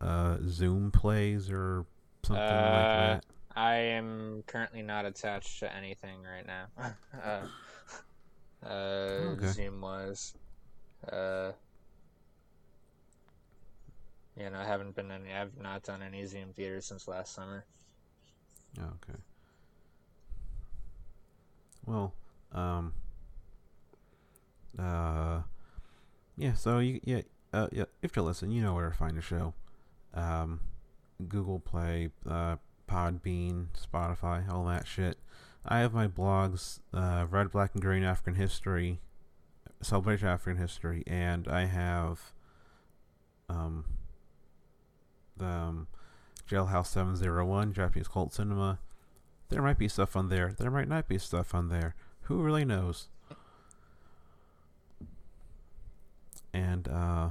uh Zoom plays or something like Uh, that? I am currently not attached to anything right now. uh, uh, Okay. Zoom was. Uh, you know, I haven't been any. I've not done any Zoom theater since last summer. Okay. Well, um, uh, yeah. So you, yeah, uh, yeah. If you listen, you know where to find the show. Um, Google Play, uh, Podbean, Spotify, all that shit. I have my blogs, uh, Red, Black, and Green African History, Celebration African History, and I have, um, the um, Jailhouse 701, Japanese Cult Cinema. There might be stuff on there. There might not be stuff on there. Who really knows? And uh,